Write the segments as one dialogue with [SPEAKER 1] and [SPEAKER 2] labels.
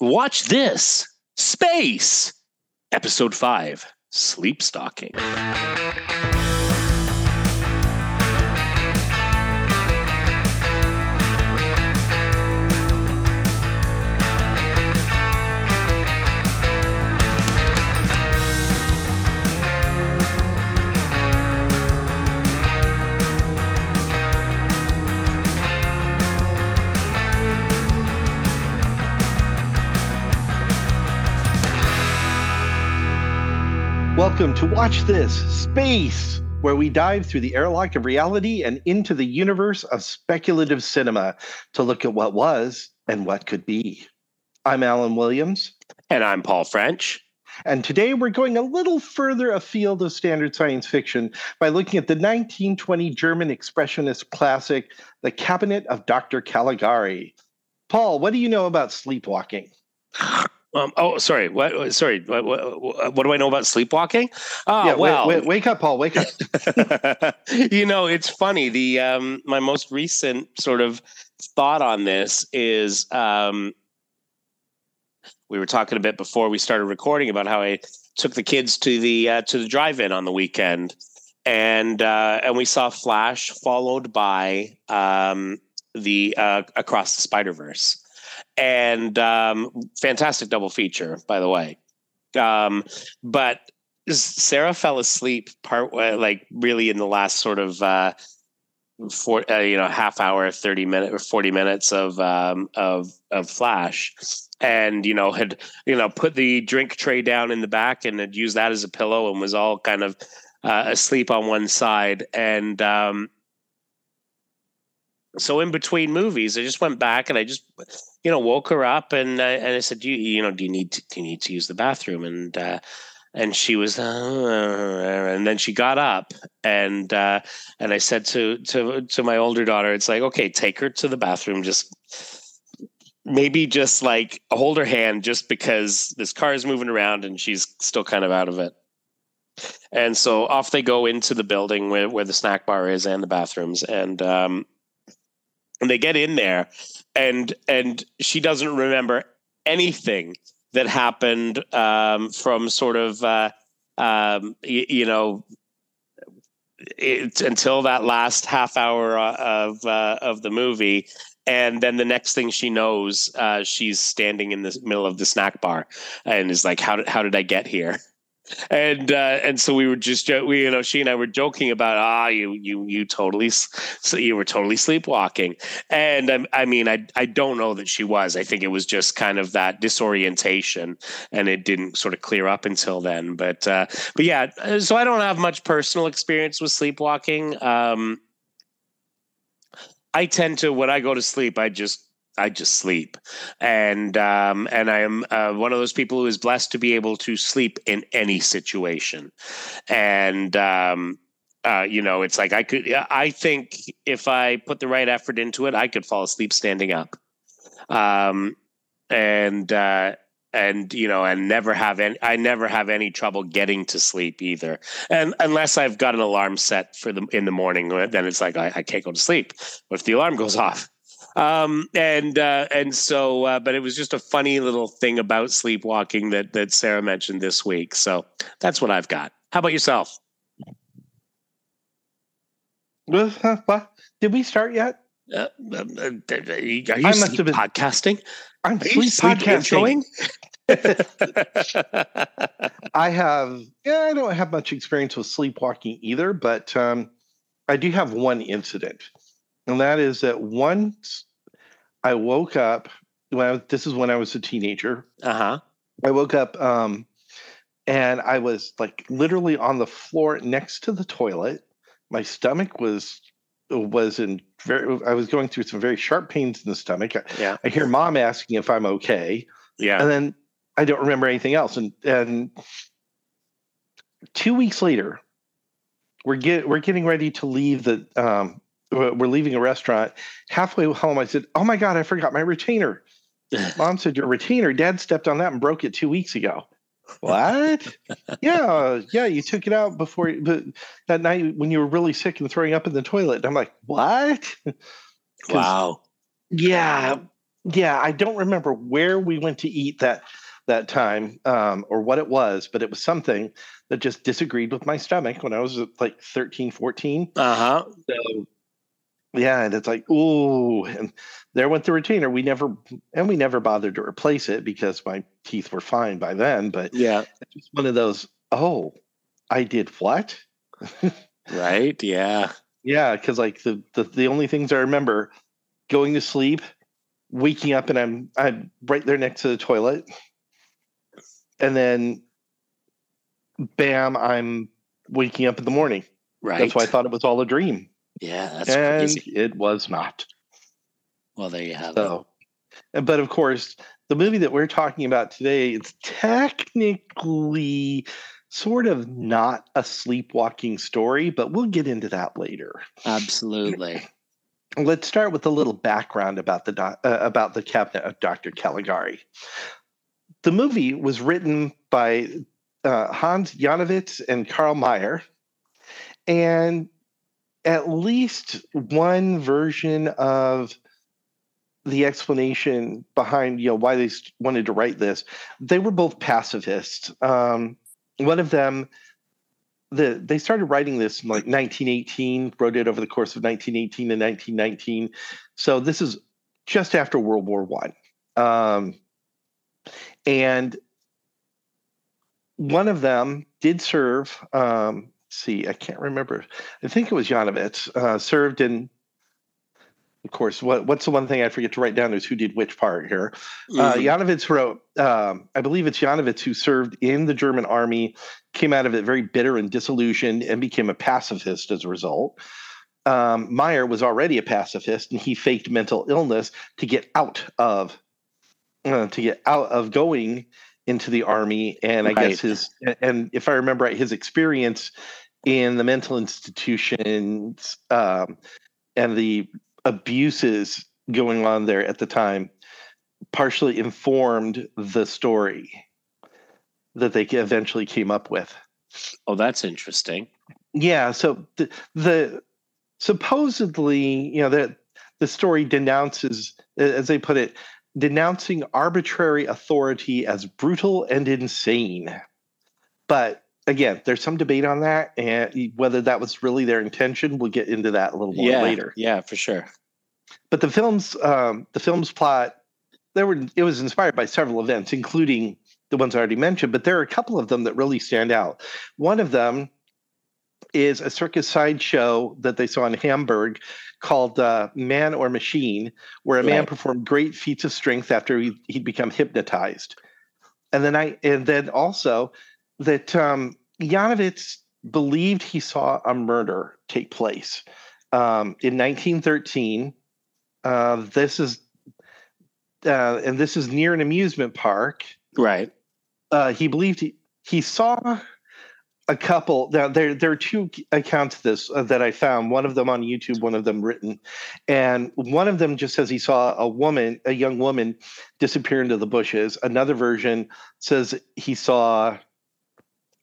[SPEAKER 1] Watch this Space, Episode 5 Sleep Stalking.
[SPEAKER 2] Welcome to Watch This Space, where we dive through the airlock of reality and into the universe of speculative cinema to look at what was and what could be. I'm Alan Williams.
[SPEAKER 1] And I'm Paul French.
[SPEAKER 2] And today we're going a little further afield of standard science fiction by looking at the 1920 German expressionist classic, The Cabinet of Dr. Caligari. Paul, what do you know about sleepwalking?
[SPEAKER 1] Um, oh, sorry. What? Sorry. What, what, what, do I know about sleepwalking? Oh, yeah, well,
[SPEAKER 2] wait, wait, wake up, Paul. Wake
[SPEAKER 1] up. you know, it's funny. The um, my most recent sort of thought on this is um, we were talking a bit before we started recording about how I took the kids to the uh, to the drive-in on the weekend, and uh, and we saw Flash followed by um, the uh, Across the Spider Verse and um, fantastic double feature, by the way. Um, but Sarah fell asleep part like really in the last sort of uh, for uh, you know half hour, thirty minute or forty minutes of um, of of Flash, and you know had you know put the drink tray down in the back and had used that as a pillow and was all kind of uh, asleep on one side and um, so in between movies, I just went back and I just, you know, woke her up and uh, and I said, you you know, do you need to, do you need to use the bathroom? And uh, and she was, uh, and then she got up and uh, and I said to to to my older daughter, it's like, okay, take her to the bathroom, just maybe just like hold her hand, just because this car is moving around and she's still kind of out of it. And so off they go into the building where, where the snack bar is and the bathrooms. And um, and they get in there and and she doesn't remember anything that happened um, from sort of uh, um, y- you know it, until that last half hour uh, of uh, of the movie and then the next thing she knows uh, she's standing in the middle of the snack bar and is like how did how did i get here and uh, and so we were just we you know she and I were joking about ah you you you totally so you were totally sleepwalking. And I, I mean I I don't know that she was. I think it was just kind of that disorientation and it didn't sort of clear up until then. But uh, but yeah so I don't have much personal experience with sleepwalking. Um, I tend to when I go to sleep I just I just sleep, and um, and I am uh, one of those people who is blessed to be able to sleep in any situation, and um, uh, you know, it's like I could. I think if I put the right effort into it, I could fall asleep standing up, um, and uh, and you know, and never have any. I never have any trouble getting to sleep either, and unless I've got an alarm set for the in the morning, then it's like I, I can't go to sleep. But if the alarm goes off, um, and uh, and so, uh, but it was just a funny little thing about sleepwalking that that Sarah mentioned this week. So that's what I've got. How about yourself?
[SPEAKER 2] What? Did we start yet? Uh,
[SPEAKER 1] um, uh, are you I must have been podcasting.
[SPEAKER 2] I'm sleep podcasting. I have, yeah, I don't have much experience with sleepwalking either, but um, I do have one incident, and that is that once I woke up when I this is when I was a teenager.
[SPEAKER 1] Uh huh.
[SPEAKER 2] I woke up um, and I was like literally on the floor next to the toilet. My stomach was was in very. I was going through some very sharp pains in the stomach.
[SPEAKER 1] Yeah.
[SPEAKER 2] I hear mom asking if I'm okay.
[SPEAKER 1] Yeah.
[SPEAKER 2] And then I don't remember anything else. And and two weeks later, we're get we're getting ready to leave the um, we're leaving a restaurant. Halfway home, I said, "Oh my god, I forgot my retainer." Mom said, "Your retainer? Dad stepped on that and broke it two weeks ago." what? yeah, yeah, you took it out before but that night when you were really sick and throwing up in the toilet. And I'm like, what?
[SPEAKER 1] wow.
[SPEAKER 2] Yeah, yeah, I don't remember where we went to eat that that time um, or what it was, but it was something that just disagreed with my stomach when I was like 13, 14.
[SPEAKER 1] Uh huh.
[SPEAKER 2] So yeah, and it's like, ooh, and there went the retainer. We never and we never bothered to replace it because my teeth were fine by then. But
[SPEAKER 1] Yeah.
[SPEAKER 2] it's just one of those, oh, I did what?
[SPEAKER 1] Right. Yeah.
[SPEAKER 2] Yeah, because like the, the the only things I remember going to sleep, waking up, and I'm I'm right there next to the toilet, and then, bam, I'm waking up in the morning.
[SPEAKER 1] Right.
[SPEAKER 2] That's why I thought it was all a dream,
[SPEAKER 1] Yeah. That's
[SPEAKER 2] and
[SPEAKER 1] crazy.
[SPEAKER 2] it was not.
[SPEAKER 1] Well, there you have it.
[SPEAKER 2] So, and- but of course, the movie that we're talking about today, is technically sort of not a sleepwalking story, but we'll get into that later.
[SPEAKER 1] Absolutely.
[SPEAKER 2] Let's start with a little background about the doc- uh, about the cabinet of Dr. Caligari. The movie was written by uh, Hans Janowitz and Carl Mayer, and at least one version of the explanation behind you know why they wanted to write this. They were both pacifists. Um, one of them the they started writing this in like 1918 wrote it over the course of 1918 and 1919 so this is just after world war one um, and one of them did serve um, see i can't remember i think it was Janowitz, uh, served in of course what, what's the one thing i forget to write down is who did which part here uh,
[SPEAKER 1] Mhm.
[SPEAKER 2] Janowitz wrote, um, I believe it's Janowitz who served in the German army, came out of it very bitter and disillusioned, and became a pacifist as a result. Um, Mayer was already a pacifist, and he faked mental illness to get out of uh, to get out of going into the army. And I guess his and if I remember right, his experience in the mental institutions um, and the abuses going on there at the time partially informed the story that they eventually came up with.
[SPEAKER 1] oh, that's interesting.
[SPEAKER 2] Yeah, so the, the supposedly, you know, that the story denounces, as they put it, denouncing arbitrary authority as brutal and insane. But again, there's some debate on that, and whether that was really their intention. We'll get into that a little more
[SPEAKER 1] yeah.
[SPEAKER 2] later.
[SPEAKER 1] Yeah, for sure.
[SPEAKER 2] but the film's um, the film's plot there were it was inspired by several events including the ones i already mentioned but there are a couple of them that really stand out one of them is a circus sideshow that they saw in hamburg called uh, man or machine where a man
[SPEAKER 1] Right.
[SPEAKER 2] performed great feats of strength after he, he'd become hypnotized and then i and then also that um Janowitz believed he saw a murder take place um, in 1913 uh, this is, uh, and this is near an amusement park.
[SPEAKER 1] Right.
[SPEAKER 2] Uh, he believed he, he saw a couple. Now there there are two accounts of this uh, that I found. One of them on YouTube, one of them written, and one of them just says he saw a woman, a young woman, disappear into the bushes. Another version says he saw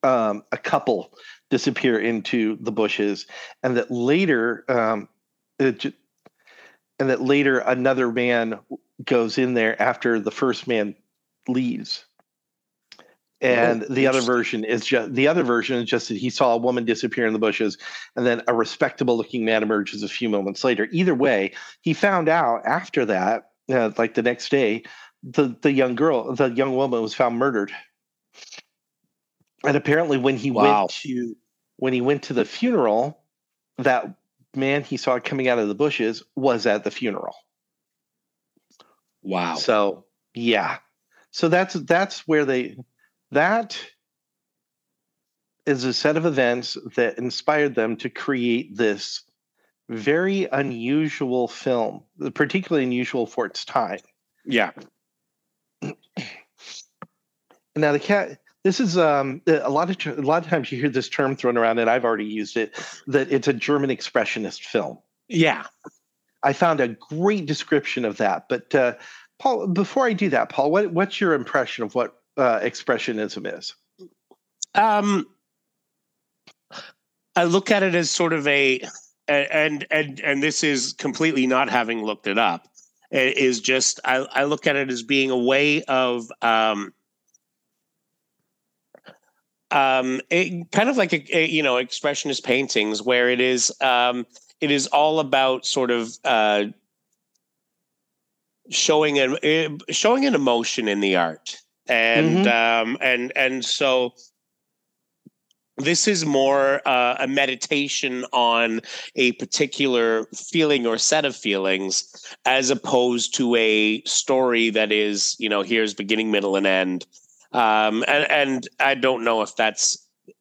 [SPEAKER 2] um, a couple disappear into the bushes, and that later, um, it, and that later another man goes in there after the first man leaves. And
[SPEAKER 1] Oh,
[SPEAKER 2] the other version is just the other version is just that he saw a woman disappear in the bushes, and then a respectable looking man emerges a few moments later. Either way, he found out after that, uh, like the next day, the the young girl, the young woman was found murdered. And apparently, when he
[SPEAKER 1] Wow.
[SPEAKER 2] went to when he went to the funeral, that man he saw coming out of the bushes was at the funeral.
[SPEAKER 1] Wow.
[SPEAKER 2] So yeah, so that's that's where they that is a set of events that inspired them to create this very unusual film, particularly unusual for its time.
[SPEAKER 1] yeah.
[SPEAKER 2] Now the cat. This is um, a lot of a lot of times you hear this term thrown around, and I've already used it. That it's a German expressionist film.
[SPEAKER 1] Yeah.
[SPEAKER 2] I found a great description of that. But uh, Paul, before I do that, Paul, what, what's your impression of what uh, expressionism is?
[SPEAKER 1] Um, I look at it as sort of a, and and and this is completely not having looked it up. is just I, I look at it as being a way of um, um, it, kind of like a, a, you know expressionist paintings where it is um, it is all about sort of uh, showing an eh, showing an emotion in the art and mm-hmm. um, and and so this is more uh, a meditation on a particular feeling or set of feelings as opposed to a story that is you know here's beginning middle and end. Um, and, and i don't know if that's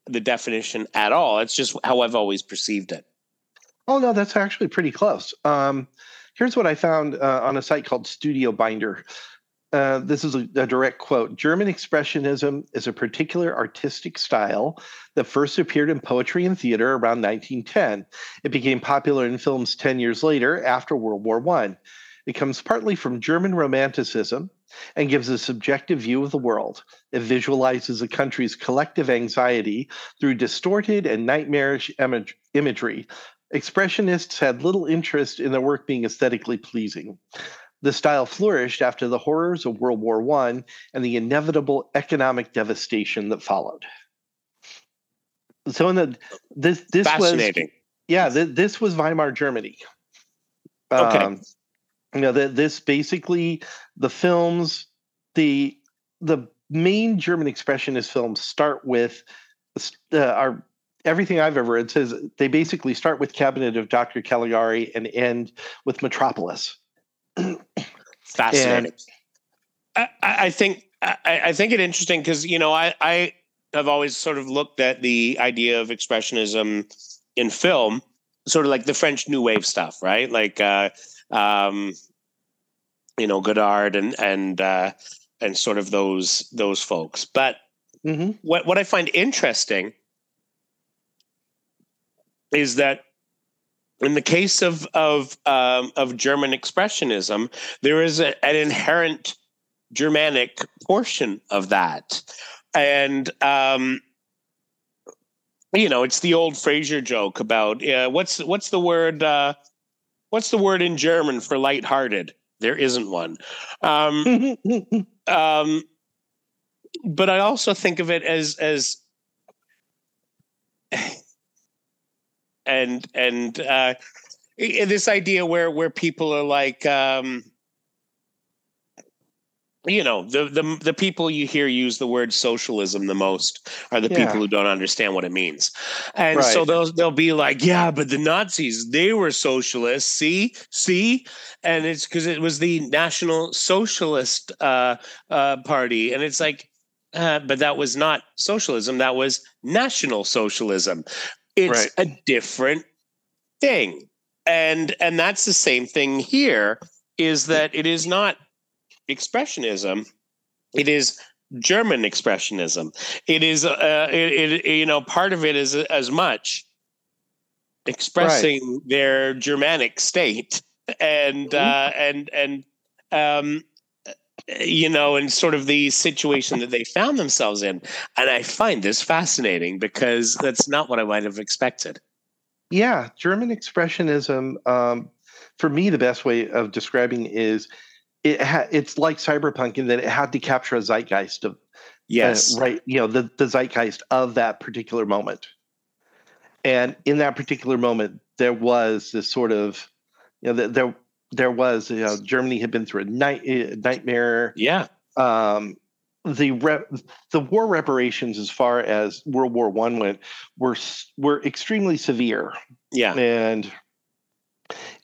[SPEAKER 1] the definition at all. It's just how i've always perceived it.
[SPEAKER 2] Oh no that's actually pretty close. Um, here's what i found uh, on a site called StudioBinder uh, this is a, a, direct quote German Expressionism is a particular artistic style that first appeared in poetry and theater around 1910. It became popular in films 10 years later after World War I. It comes partly from German Romanticism and gives a subjective view of the world. It visualizes a country's collective anxiety through distorted and nightmarish image- imagery. Expressionists had little interest in their work being aesthetically pleasing. The style flourished after the horrors of World War I and the inevitable economic devastation that followed. So, in the this this
[SPEAKER 1] fascinating.
[SPEAKER 2] Was, yeah, th- this was Weimar Germany.
[SPEAKER 1] Okay. Um,
[SPEAKER 2] you know, the, this basically the films, the the main German expressionist films start with uh, are everything I've ever read says they basically start with Cabinet of Dr. Caligari and end with Metropolis.
[SPEAKER 1] Fascinating. I, I, think I, I think it interesting because you know I I have always sort of looked at the idea of expressionism in film, sort of like the French New Wave stuff, right? Like uh, um, you know Godard and and uh, and sort of those those folks. But mm-hmm. what what I find interesting is that in the case of of um, of German expressionism, there is a, an inherent Germanic portion of that, and um, you know, it's the old Fraser joke about uh, what's what's the word uh, what's the word in German for lighthearted? There isn't one. Um, um, but I also think of it as as and and uh, this idea where where people are like um, you know the the the people you hear use the word socialism the most are the yeah. people who don't understand what it means and right. so they'll they'll be like yeah but the nazis they were socialists see see and it's because it was the national socialist uh, uh, party and it's like uh, but that was not socialism that was national socialism it's right. a different thing. And and that's the same thing here is that it is not expressionism. It is German expressionism. It is uh, it, it, you know part of it is as much expressing right. their Germanic state and mm-hmm. uh, and and um, you know, and sort of the situation that they found themselves in. And I find this fascinating because that's not what I might have expected.
[SPEAKER 2] Yeah, German expressionism. Um, for me, the best way of describing is it ha- it's like cyberpunk in that it had to capture a zeitgeist of uh,
[SPEAKER 1] yes,
[SPEAKER 2] uh, right. You know, the the zeitgeist of that particular moment. And in that particular moment, there was this sort of, you know, there there was you know, Germany had been through a night a nightmare.
[SPEAKER 1] Yeah.
[SPEAKER 2] Um, the rep, the war reparations as far as World War One went were were extremely severe.
[SPEAKER 1] Yeah.
[SPEAKER 2] And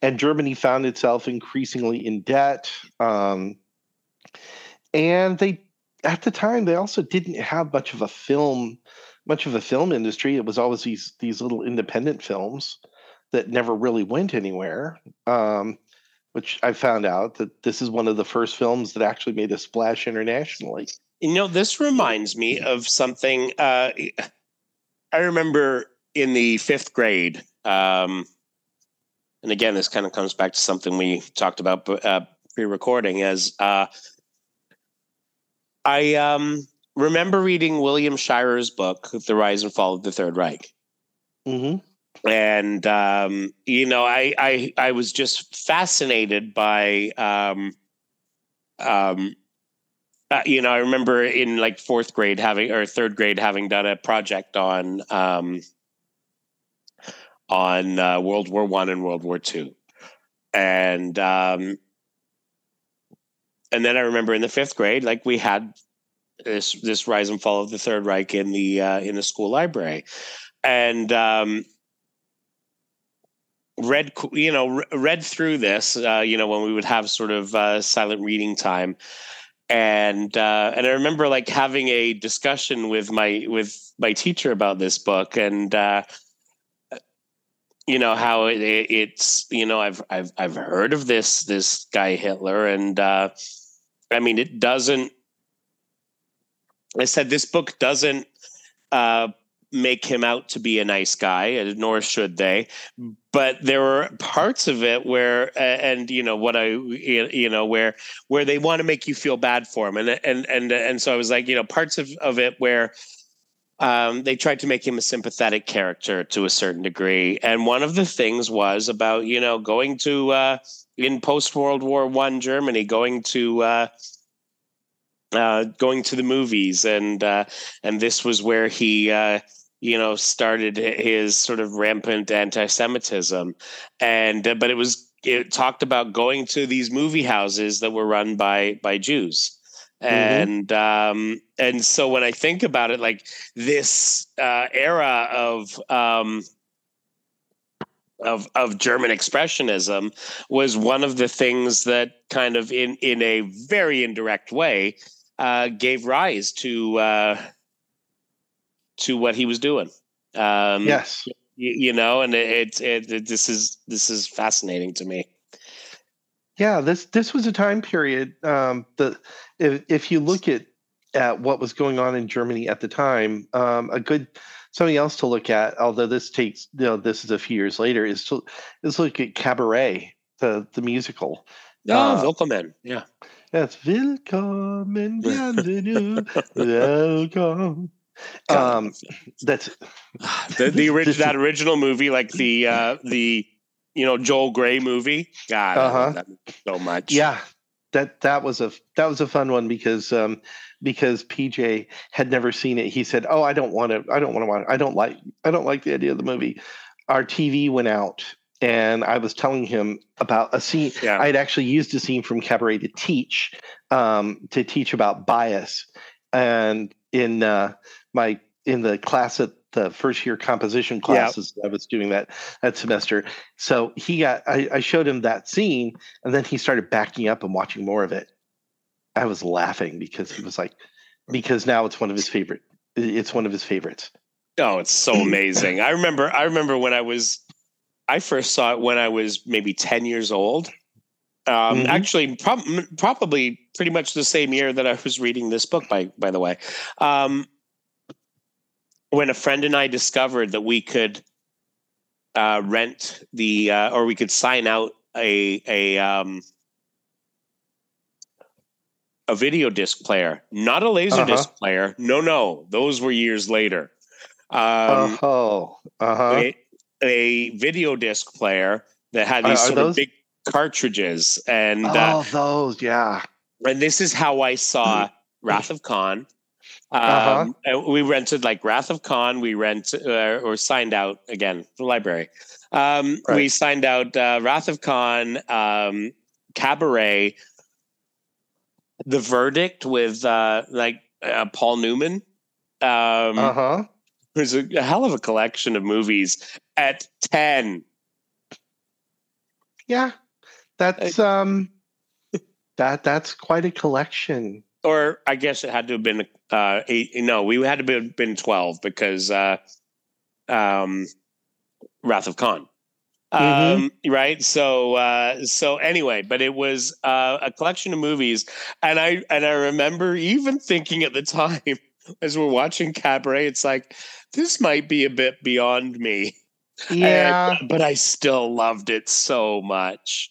[SPEAKER 2] and Germany found itself increasingly in debt. Um, and they at the time they also didn't have much of a film much of a film industry. It was always these these little independent films that never really went anywhere. Um, which I found out that this is one of the first films that actually made a splash internationally.
[SPEAKER 1] You know, this reminds me of something. Uh, I remember in the fifth grade, um, and again, this kind of comes back to something we talked about uh, pre-recording. As uh, I um, remember reading William Shirer's book, "The Rise and Fall of the Third Reich,"
[SPEAKER 2] mm-hmm.
[SPEAKER 1] And um, you know, I, I I was just fascinated by um, um, uh, you know, I remember in like fourth grade having or third grade having done a project on um, on uh, World War One and World War Two, and um, and then I remember in the fifth grade, like we had this this rise and fall of the Third Reich in the uh, in the school library, and um, read you know read through this uh, you know when we would have sort of uh, silent reading time. And uh, and I remember like having a discussion with my with my teacher about this book and uh, you know how it, it's you know I've I've I've heard of this this guy Hitler and uh, I mean it doesn't I said this book doesn't uh, make him out to be a nice guy, nor should they. But there were parts of it where, and you know what I, you know where where they want to make you feel bad for him, and and and and so I was like, you know, parts of of it where. Um, they tried to make him a sympathetic character to a certain degree, and one of the things was about you know going to uh, in post World War One Germany, going to uh, uh, going to the movies, and uh, and this was where he uh, you know started his sort of rampant anti-Semitism, and uh, but it was it talked about going to these movie houses that were run by by Jews. Mm-hmm. And um, and so when I think about it, like this uh, era of um, of of German expressionism was one of the things that kind of in in a very indirect way uh, gave rise to uh, to what he was doing.
[SPEAKER 2] Um, yes,
[SPEAKER 1] you, you, know, and it, it, it this is this is fascinating to me.
[SPEAKER 2] Yeah, this this was a time period. Um, the if if you look at at what was going on in Germany at the time, um, a good something else to look at, although this takes you know this is a few years later, is to is look at Cabaret, the the musical.
[SPEAKER 1] Oh, uh, Willkommen, yeah.
[SPEAKER 2] That's Willkommen, bienvenue, welcome. Um, that's
[SPEAKER 1] the, the original that original movie, like the uh, the you know Joel Grey movie. God, uh-huh. so much.
[SPEAKER 2] Yeah, that that was a that was a fun one because um, because PJ had never seen it. He said, "Oh, I don't want to. I don't want to watch. I don't like. I don't like the idea of the movie." Our TV went out and I was telling him about a scene. Yeah. I had actually used a scene from Cabaret to teach, um, to teach about bias, and in uh, my in the class at the first year composition classes, I was doing that that semester. So he got, I, I showed him that scene, and then he started backing up and watching more of it. I was laughing because he was like, because now it's one of his favorite. It's one of his favorites.
[SPEAKER 1] Oh, it's so amazing! I remember. I remember when I was I first saw it when I was maybe 10 years old. Um, mm-hmm. Actually, prob- probably pretty much the same year that I was reading this book, by, by the way. Um, when a friend and I discovered that we could uh, rent the, uh, or we could sign out a, a, um, a video disc player, not a laser uh-huh. disc player. No, no, those were years later.
[SPEAKER 2] Um, oh, uh huh
[SPEAKER 1] a video disc player that had these sort those? of big cartridges and
[SPEAKER 2] uh, oh uh, those yeah
[SPEAKER 1] and this is how i saw wrath of khan uh-huh. Um, uh-huh. we rented like wrath of khan we rent uh, or signed out again the library um, right. we signed out uh, wrath of khan um, cabaret the verdict with uh, like uh, paul newman um, uh-huh there's a, a hell of a collection of movies at 10.
[SPEAKER 2] Yeah. That's um that that's quite a collection.
[SPEAKER 1] Or I guess it had to have been uh eight no, we had to be been 12 because uh um Wrath of Khan. Mm-hmm. Um, right. So, uh, so anyway, but it was, uh, a collection of movies. And I, and I remember even thinking at the time as we're watching Cabaret, it's like, this might be a bit beyond me.
[SPEAKER 2] Yeah,
[SPEAKER 1] and, but I still loved it so much.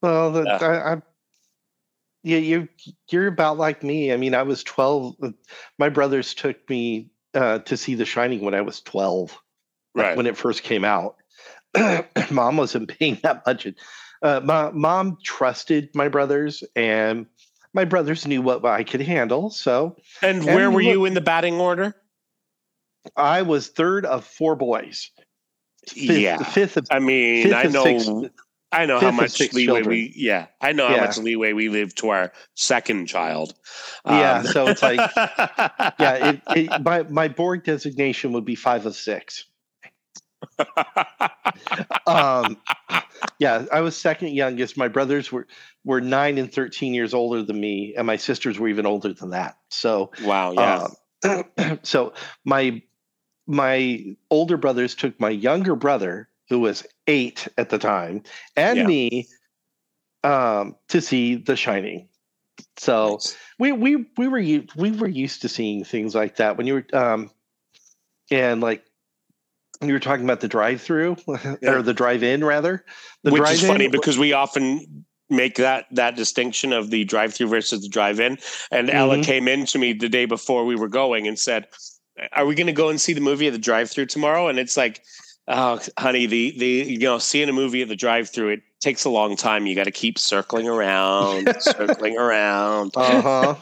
[SPEAKER 2] Well, the, uh, I, I, yeah, you you're about like me. I mean, I was twelve. My brothers took me uh, to see The Shining when I was twelve.
[SPEAKER 1] Right.
[SPEAKER 2] when it first came out. mom wasn't paying that much. Uh, my mom trusted my brothers, and my brothers knew what I could handle. So
[SPEAKER 1] And where
[SPEAKER 2] And
[SPEAKER 1] were
[SPEAKER 2] look-
[SPEAKER 1] you in the batting order?
[SPEAKER 2] I was third of four boys. Fifth,
[SPEAKER 1] yeah.
[SPEAKER 2] fifth of
[SPEAKER 1] I mean, I know
[SPEAKER 2] six-
[SPEAKER 1] I know how much leeway
[SPEAKER 2] children.
[SPEAKER 1] we yeah, I know how much leeway we live to our second child.
[SPEAKER 2] Yeah,
[SPEAKER 1] Um,
[SPEAKER 2] so it's like- yeah. It, it, my my board designation would be five of six. um, yeah, I was second youngest. My brothers were were nine and thirteen years older than me, and my sisters were even older than that. So,
[SPEAKER 1] wow, yeah.
[SPEAKER 2] um, so my my older brothers took my younger brother, who was eight at the time, and
[SPEAKER 1] Yeah.
[SPEAKER 2] me um, to see The Shining. So
[SPEAKER 1] Nice.
[SPEAKER 2] we we we were we were used to seeing things like that when you were um, and like you were talking about the drive-through
[SPEAKER 1] Yeah.
[SPEAKER 2] or the drive-in rather. The
[SPEAKER 1] Which is
[SPEAKER 2] drive-in-
[SPEAKER 1] funny because we often make that that distinction of the drive-through versus the drive-in. And Ella
[SPEAKER 2] Mhm.
[SPEAKER 1] came in to me the day before we were going and said, "Are we going to go and see the movie at the drive-through tomorrow?" And it's like, "Oh, honey, the the you know, seeing a movie at the drive-through it takes a long time. You got to keep circling around, circling around."
[SPEAKER 2] uh-huh.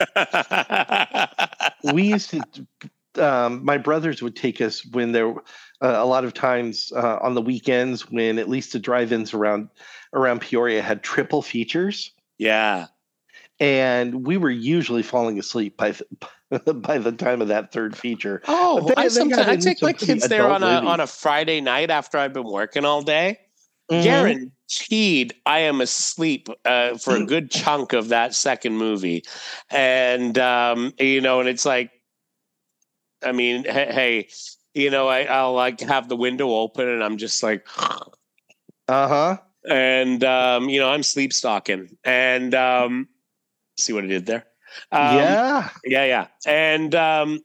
[SPEAKER 2] we used to um, my brothers would take us when there uh, a lot of times uh, on the weekends when at least the drive-ins around around Peoria had triple features
[SPEAKER 1] yeah.
[SPEAKER 2] And we were usually falling asleep by the, by the time of that third feature
[SPEAKER 1] Oh,
[SPEAKER 2] they-
[SPEAKER 1] I, sometimes, I take my kids there on a on a. Friday night after I've been working all day.
[SPEAKER 2] Mhm.
[SPEAKER 1] Guaranteed, I am asleep uh, for a good chunk of that second movie, and um, you know, and it's like, I mean, hey, hey you know, I, I'll like have the window open, and I'm just like,
[SPEAKER 2] uh-huh
[SPEAKER 1] and um, you know, I'm sleep stalking, and um, see what I did there. Um,
[SPEAKER 2] yeah
[SPEAKER 1] yeah, yeah, and um,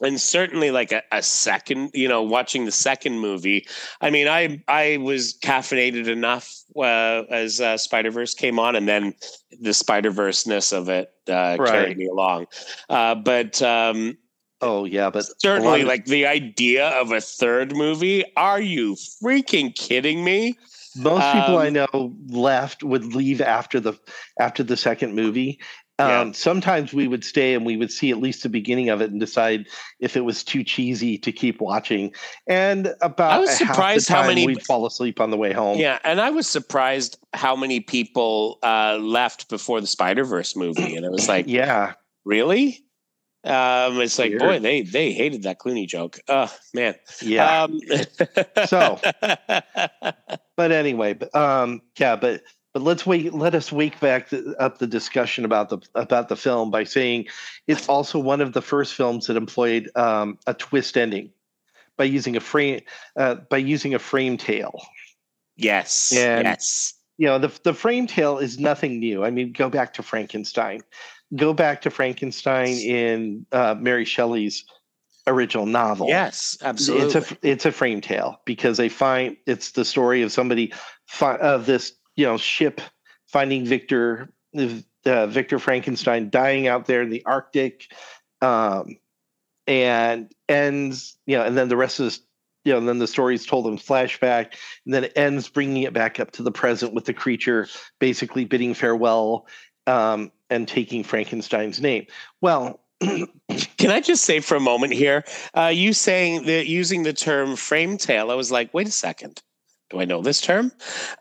[SPEAKER 1] and certainly like a, a second, you know, watching the second movie. I mean, I I was caffeinated enough uh, as uh, Spider Verse came on, and then the Spider Verse ness of it uh,
[SPEAKER 2] Right.
[SPEAKER 1] carried me along. Uh, but um,
[SPEAKER 2] oh yeah but
[SPEAKER 1] certainly,
[SPEAKER 2] of-
[SPEAKER 1] like the idea of a third movie. Are you freaking kidding me?
[SPEAKER 2] Most people i
[SPEAKER 1] um,
[SPEAKER 2] know left would leave after the after the second movie
[SPEAKER 1] Yeah.
[SPEAKER 2] um, sometimes we would stay and we would see at least the beginning of it and decide if it was too cheesy to keep watching and about
[SPEAKER 1] I was surprised how many-
[SPEAKER 2] we'd fall asleep on the way home
[SPEAKER 1] Yeah, and I was surprised how many people uh, left before the Spider Verse movie, and it was like,
[SPEAKER 2] yeah
[SPEAKER 1] really? Um, it's like,
[SPEAKER 2] Weird.
[SPEAKER 1] boy, they they hated that Clooney joke. Oh man.
[SPEAKER 2] yeah
[SPEAKER 1] Um,
[SPEAKER 2] So- but anyway but um yeah but but let's wait let us wake back the, up the discussion about the about the film by saying it's also one of the first films that employed um, a twist ending by using a frame uh, by using a frame tale
[SPEAKER 1] yes,
[SPEAKER 2] And-
[SPEAKER 1] yes,
[SPEAKER 2] you know the the frame tale is nothing new. I mean go back to frankenstein. Go back to frankenstein in uh, mary shelley's original novel
[SPEAKER 1] yes, absolutely.
[SPEAKER 2] it's a it's a frame tale because they find it's the story of somebody fi- of this you know ship finding Victor uh, Victor Frankenstein dying out there in the Arctic, um, and ends you know and then the rest of this you know and then the story is told in flashback and then it ends bringing it back up to the present with the creature basically bidding farewell um, and taking Frankenstein's name. Well.
[SPEAKER 1] Can I just say for a moment here, uh, you saying that using the term frame tale, I was like, wait a second. Do I know this term?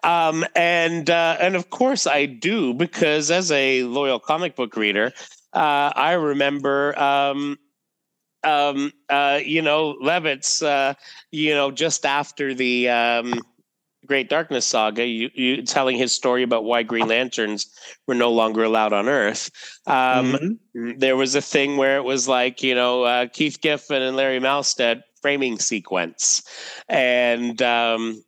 [SPEAKER 1] Um, and uh, and of course I do because as a loyal comic book reader, uh, I remember um, um, uh, you know Levitz, uh, you know just after the um, Great Darkness saga, you, you telling his story about why Green Lanterns were no longer allowed on Earth. Um,
[SPEAKER 2] mhm.
[SPEAKER 1] there was a thing where it was like you know uh, Keith Giffen and Larry Mahlstedt framing sequence, and um,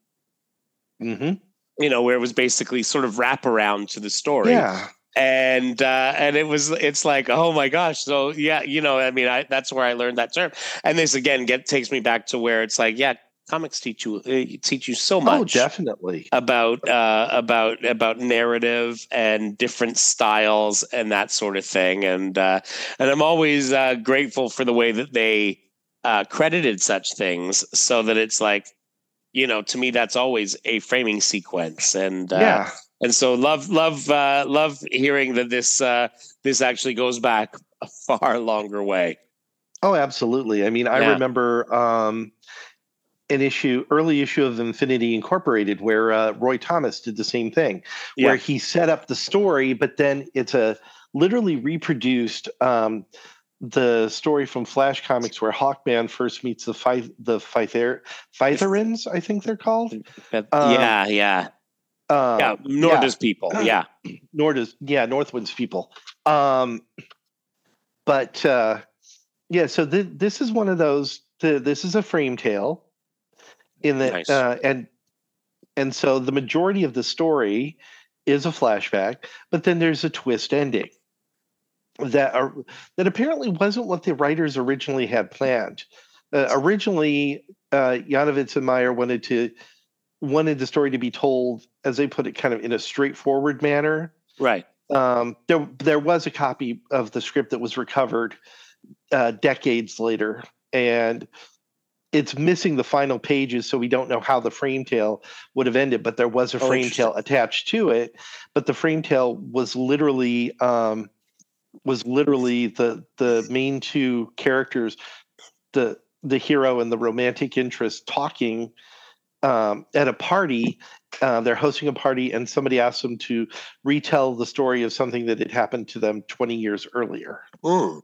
[SPEAKER 2] Mhm.
[SPEAKER 1] you know where it was basically sort of wraparound to the story,
[SPEAKER 2] Yeah.
[SPEAKER 1] and uh, and it was it's like oh my gosh, so yeah, you know I mean I that's where I learned that term, and this again get takes me back to where it's like yeah comics teach you uh, teach you so much
[SPEAKER 2] Oh, definitely.
[SPEAKER 1] about uh, about about narrative and different styles and that sort of thing. And uh, and I'm always uh, grateful for the way that they uh, credited such things so that it's like, you know, to me that's always a framing sequence, and uh,
[SPEAKER 2] yeah.
[SPEAKER 1] and so love love uh, love hearing that this uh, this actually goes back a far longer way.
[SPEAKER 2] Oh, absolutely. I mean, I
[SPEAKER 1] Yeah.
[SPEAKER 2] remember um, an issue, early issue of Infinity Incorporated, where uh, Roy Thomas did the same thing, where he set up the story, but then it's a literally reproduced um, the story from Flash Comics, where Hawkman first meets the Phi- the Phyther- Feitherans, I think they're called. Um,
[SPEAKER 1] yeah, yeah,
[SPEAKER 2] Um,
[SPEAKER 1] yeah. Nor
[SPEAKER 2] yeah.
[SPEAKER 1] people. Yeah,
[SPEAKER 2] nor does yeah northwind's people um but uh yeah so th- this is one of those th- this is a frame tale in that
[SPEAKER 1] Nice.
[SPEAKER 2] uh and and so the majority of the story is a flashback but then there's a twist ending that are that apparently wasn't what the writers originally had planned uh, originally uh Yanovitz and Mayer wanted to wanted the story to be told as they put it kind of in a straightforward manner
[SPEAKER 1] right.
[SPEAKER 2] um, there there was a copy of the script that was recovered uh, decades later, and it's missing the final pages, so we don't know how the frame tale would have ended. But there was a
[SPEAKER 1] Oh,
[SPEAKER 2] frame tale attached to it. But the frame tale was literally um, was literally the the main two characters, the the hero and the romantic interest talking um, at a party. Uh, they're hosting a party, and somebody asks them to retell the story of something that had happened to them 20 years earlier.
[SPEAKER 1] Mm.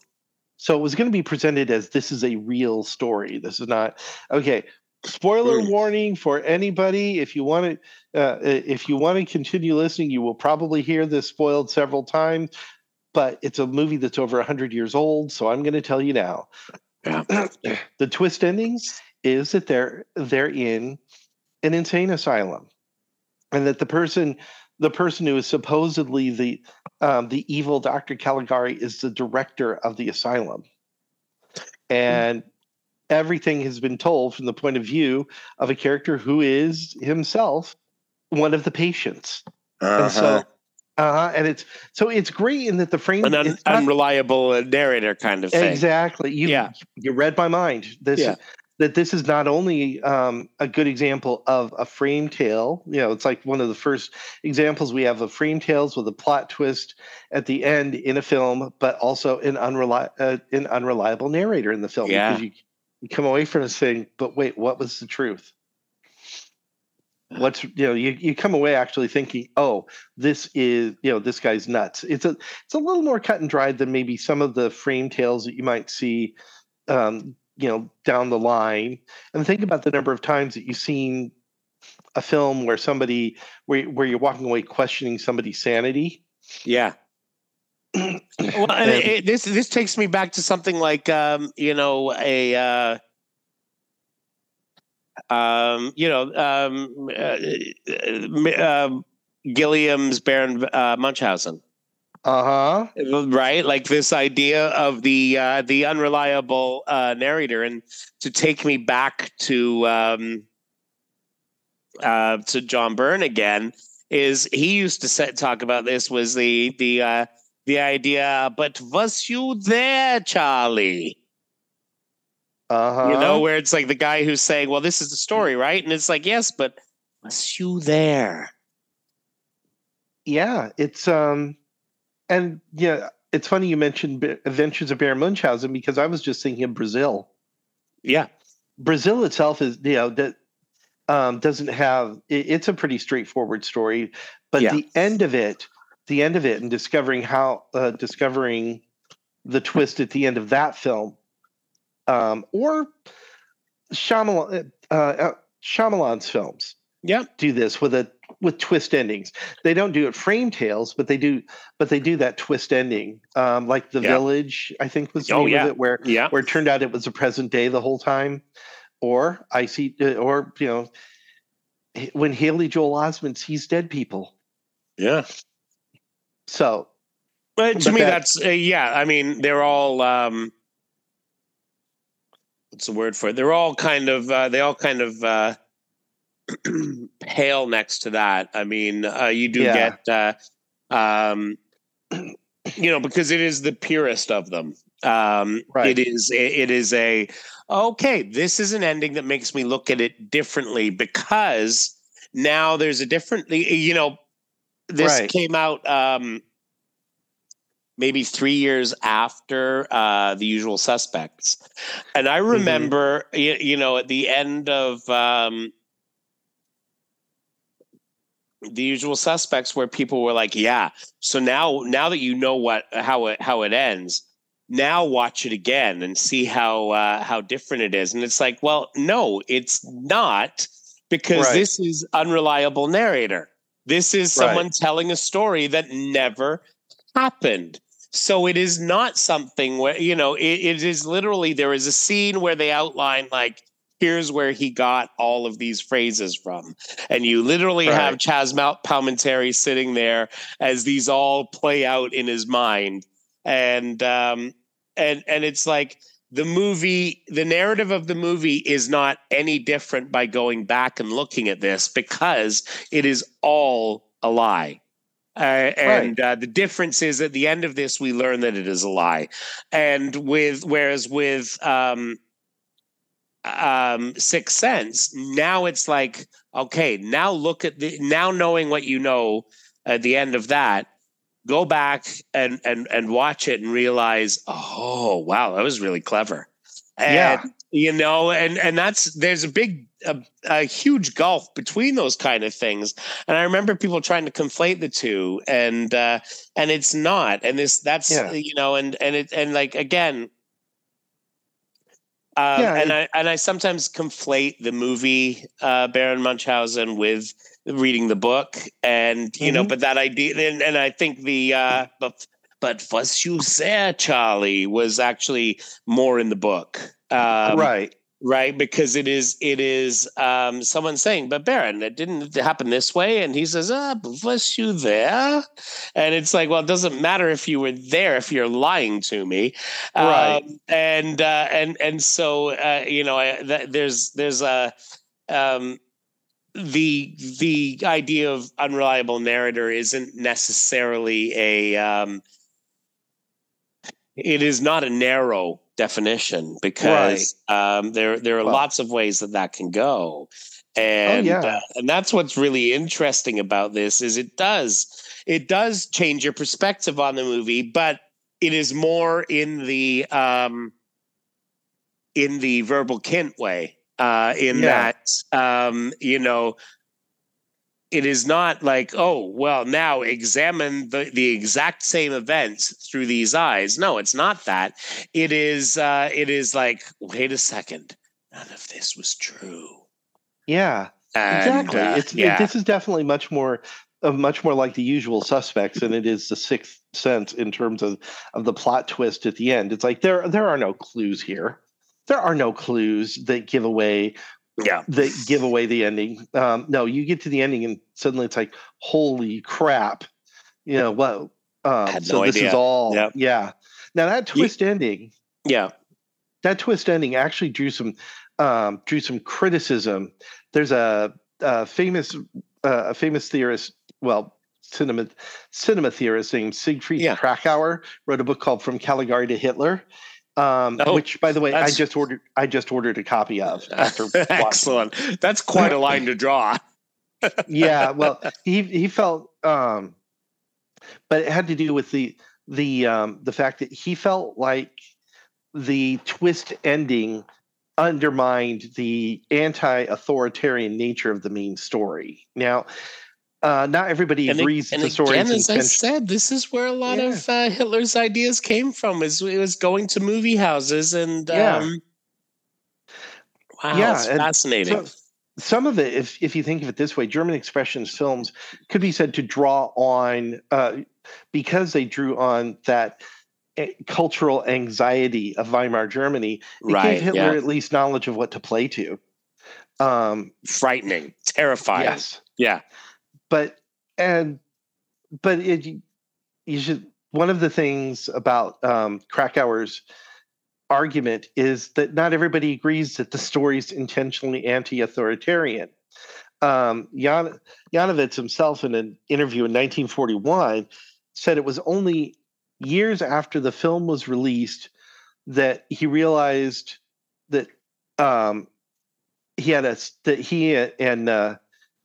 [SPEAKER 2] So it was going to be presented as this is a real story. This is not okay. Spoiler
[SPEAKER 1] Mm.
[SPEAKER 2] warning for anybody. If you want to, uh, if you want to continue listening, you will probably hear this spoiled several times. But it's a movie that's over 100 years old, so I'm going to tell you now.
[SPEAKER 1] Yeah.
[SPEAKER 2] the twist ending is that they're they're in an insane asylum, and that the person the person who is supposedly the um, the evil Dr. Caligari is the director of the asylum. And everything has been told from the point of view of a character who is himself one of the patients. And so
[SPEAKER 1] Uh-huh.
[SPEAKER 2] uh, and it's so it's great in that the frame
[SPEAKER 1] an un-
[SPEAKER 2] not-
[SPEAKER 1] unreliable narrator kind of thing.
[SPEAKER 2] exactly you
[SPEAKER 1] Yeah.
[SPEAKER 2] you read my mind this
[SPEAKER 1] Yeah.
[SPEAKER 2] That this is not only um, a good example of a frame tale you know it's like one of the first examples we have of frame tales with a plot twist at the end in a film but also an unreli- uh, an unreliable narrator in the film
[SPEAKER 1] Yeah.
[SPEAKER 2] because you, you come away from it saying but wait what was the truth what's you know you, you come away actually thinking oh this is you know this guy's nuts it's a it's a little more cut and dried than maybe some of the frame tales that you might see um you know down the line and think about the number of times that you've seen a film where somebody where, where you're walking away questioning somebody's sanity
[SPEAKER 1] Yeah. well, and
[SPEAKER 2] And-
[SPEAKER 1] it, it- this this takes me back to something like um, you know a uh, um, you know um, uh, uh, Gilliam's Baron uh, Munchausen,
[SPEAKER 2] uh-huh
[SPEAKER 1] right? Like this idea of the uh, the unreliable uh, narrator, and to take me back to um, uh, to John Byrne again is he used to say, talk about this was the the uh, the idea, but was you there, Charlie?
[SPEAKER 2] uh-huh
[SPEAKER 1] You know, where it's like the guy who's saying, "Well, this is the story, right?" And it's like, "Yes, but was you there?"
[SPEAKER 2] yeah it's um and yeah it's funny you mentioned adventures of baron munchausen because i was just thinking of brazil.
[SPEAKER 1] Yeah,
[SPEAKER 2] Brazil itself is you know that um, doesn't have it, it's a pretty straightforward story, but
[SPEAKER 1] Yeah.
[SPEAKER 2] the end of it, the end of it, and discovering how uh, discovering the twist at the end of that film, um, or Shyamalan, uh, uh, Shyamalan's films
[SPEAKER 1] yeah,
[SPEAKER 2] do this with a with twist endings. They don't do it frame tales, but they do but they do that twist ending, um, like The
[SPEAKER 1] Yeah.
[SPEAKER 2] Village. I think was the
[SPEAKER 1] Oh,
[SPEAKER 2] name
[SPEAKER 1] yeah.
[SPEAKER 2] of it, where
[SPEAKER 1] yeah.
[SPEAKER 2] where it turned out it was the present day the whole time, or I see, uh, or you know, when Haley Joel Osment sees dead people.
[SPEAKER 1] Yeah.
[SPEAKER 2] So
[SPEAKER 1] But to
[SPEAKER 2] But
[SPEAKER 1] me,
[SPEAKER 2] that-
[SPEAKER 1] that's uh, yeah. I mean, they're all um, what's the word for it? They're all kind of uh, they all kind of uh, pale next to that. I mean, uh, you do
[SPEAKER 2] Yeah.
[SPEAKER 1] get uh, um, you know, because it is the purest of them. Um,
[SPEAKER 2] Right.
[SPEAKER 1] It is. It is a okay. This is an ending that makes me look at it differently because now there's a different. You know, this
[SPEAKER 2] Right.
[SPEAKER 1] came out um, maybe three years after uh, the Usual Suspects, and I remember, you, you know, at the end of. Um, the usual suspects where people were like yeah so now now that you know what how it how it ends now watch it again and see how uh, how different it is and it's like well no it's not because
[SPEAKER 2] Right.
[SPEAKER 1] this is unreliable narrator this is
[SPEAKER 2] Right.
[SPEAKER 1] someone telling a story that never happened so it is not something where you know it, it is literally there is a scene where they outline like here's where he got all of these phrases from and you literally have
[SPEAKER 2] Right.
[SPEAKER 1] Chazz Mal- Palminteri sitting there as these all play out in his mind, and um, and and it's like the movie, the narrative of the movie is not any different by going back and looking at this because it is all a lie. Uh, and uh, the difference is at the end of this, we learn that it is a lie. And with whereas with um, um sixth sense now it's like okay now look at the now knowing what you know at the end of that go back and and and watch it and realize oh wow that was really clever and,
[SPEAKER 2] Yeah.
[SPEAKER 1] you know and and that's there's a big a, a huge gulf between those kind of things and i remember people trying to conflate the two and uh and it's not and this that's
[SPEAKER 2] Yeah.
[SPEAKER 1] you know and and it and like again um,
[SPEAKER 2] Yeah,
[SPEAKER 1] and I and I sometimes conflate the movie uh, Baron Munchausen with reading the book, and you know,
[SPEAKER 2] Mhm.
[SPEAKER 1] but that idea, and, and I think the uh, but but was you there, Charlie, was actually more in the book, um,
[SPEAKER 2] right.
[SPEAKER 1] Right? Because it is it is um, someone saying, "But Baron, it didn't happen this way," and he says, "Ah, bless you there?" And it's like, well, it doesn't matter if you were there if you're lying to me,
[SPEAKER 2] Right.
[SPEAKER 1] Um, and uh, and and so uh, you know, I, th- there's there's a um, the the idea of unreliable narrator isn't necessarily a um, it is not a narrow definition because um, there there are
[SPEAKER 2] Well-
[SPEAKER 1] lots of ways that that can go and
[SPEAKER 2] yeah.
[SPEAKER 1] uh, and that's what's really interesting about this is it does it does change your perspective on the movie but it is more in the um in the Verbal Kint way uh in
[SPEAKER 2] Yeah.
[SPEAKER 1] that um you know it is not like oh well now examine the the exact same events through these eyes no it's not that it is uh it is like wait a second none of this was true
[SPEAKER 2] Yeah.
[SPEAKER 1] And,
[SPEAKER 2] Exactly.
[SPEAKER 1] uh,
[SPEAKER 2] it's
[SPEAKER 1] yeah
[SPEAKER 2] this is definitely much more uh, much more like the usual suspects than it is the sixth sense in terms of of the plot twist at the end. It's like there there are no clues here. There are no clues that give away
[SPEAKER 1] yeah
[SPEAKER 2] that give away the ending. Um, no, you get to the ending and suddenly it's like, holy crap! You know what? Um, so
[SPEAKER 1] no
[SPEAKER 2] this
[SPEAKER 1] idea.
[SPEAKER 2] is all.
[SPEAKER 1] Yep.
[SPEAKER 2] Yeah. Now that twist ending,
[SPEAKER 1] yeah
[SPEAKER 2] that twist ending actually drew some um, drew some criticism. There's a, a famous uh, a famous theorist, well, cinema cinema theorist named Siegfried
[SPEAKER 1] Yeah.
[SPEAKER 2] Kracauer wrote a book called From Caligari to Hitler. Um,
[SPEAKER 1] Oh,
[SPEAKER 2] which, by the way, I just ordered. I just ordered a copy of after watching
[SPEAKER 1] excellent. That's quite a line to draw.
[SPEAKER 2] Yeah well he he felt um but it had to do with the the um the fact that he felt like the twist ending undermined the anti-authoritarian nature of the main story. Now uh not everybody
[SPEAKER 1] and,
[SPEAKER 2] agrees
[SPEAKER 1] and
[SPEAKER 2] that the story
[SPEAKER 1] And
[SPEAKER 2] again,
[SPEAKER 1] as I said, this is where a lot
[SPEAKER 2] Yeah.
[SPEAKER 1] of uh, Hitler's ideas came from. Is it was going to movie houses and
[SPEAKER 2] Yeah.
[SPEAKER 1] um, wow,
[SPEAKER 2] Yeah, and
[SPEAKER 1] fascinating.
[SPEAKER 2] so- some of it, if if you think of it this way, German expressionist films could be said to draw on uh, because they drew on that eh, cultural anxiety of Weimar Germany. It
[SPEAKER 1] right?
[SPEAKER 2] gave Hitler
[SPEAKER 1] yeah.
[SPEAKER 2] at least knowledge of what to play to. Um,
[SPEAKER 1] Frightening, terrifying.
[SPEAKER 2] yes,
[SPEAKER 1] Yeah.
[SPEAKER 2] But and but it you should one of the things about um, Kracauer's argument is that not everybody agrees that the story's intentionally anti-authoritarian. Um, Jan, Janowitz himself, in an interview in 1941, said it was only years after the film was released that he realized that um, he had a that he and uh,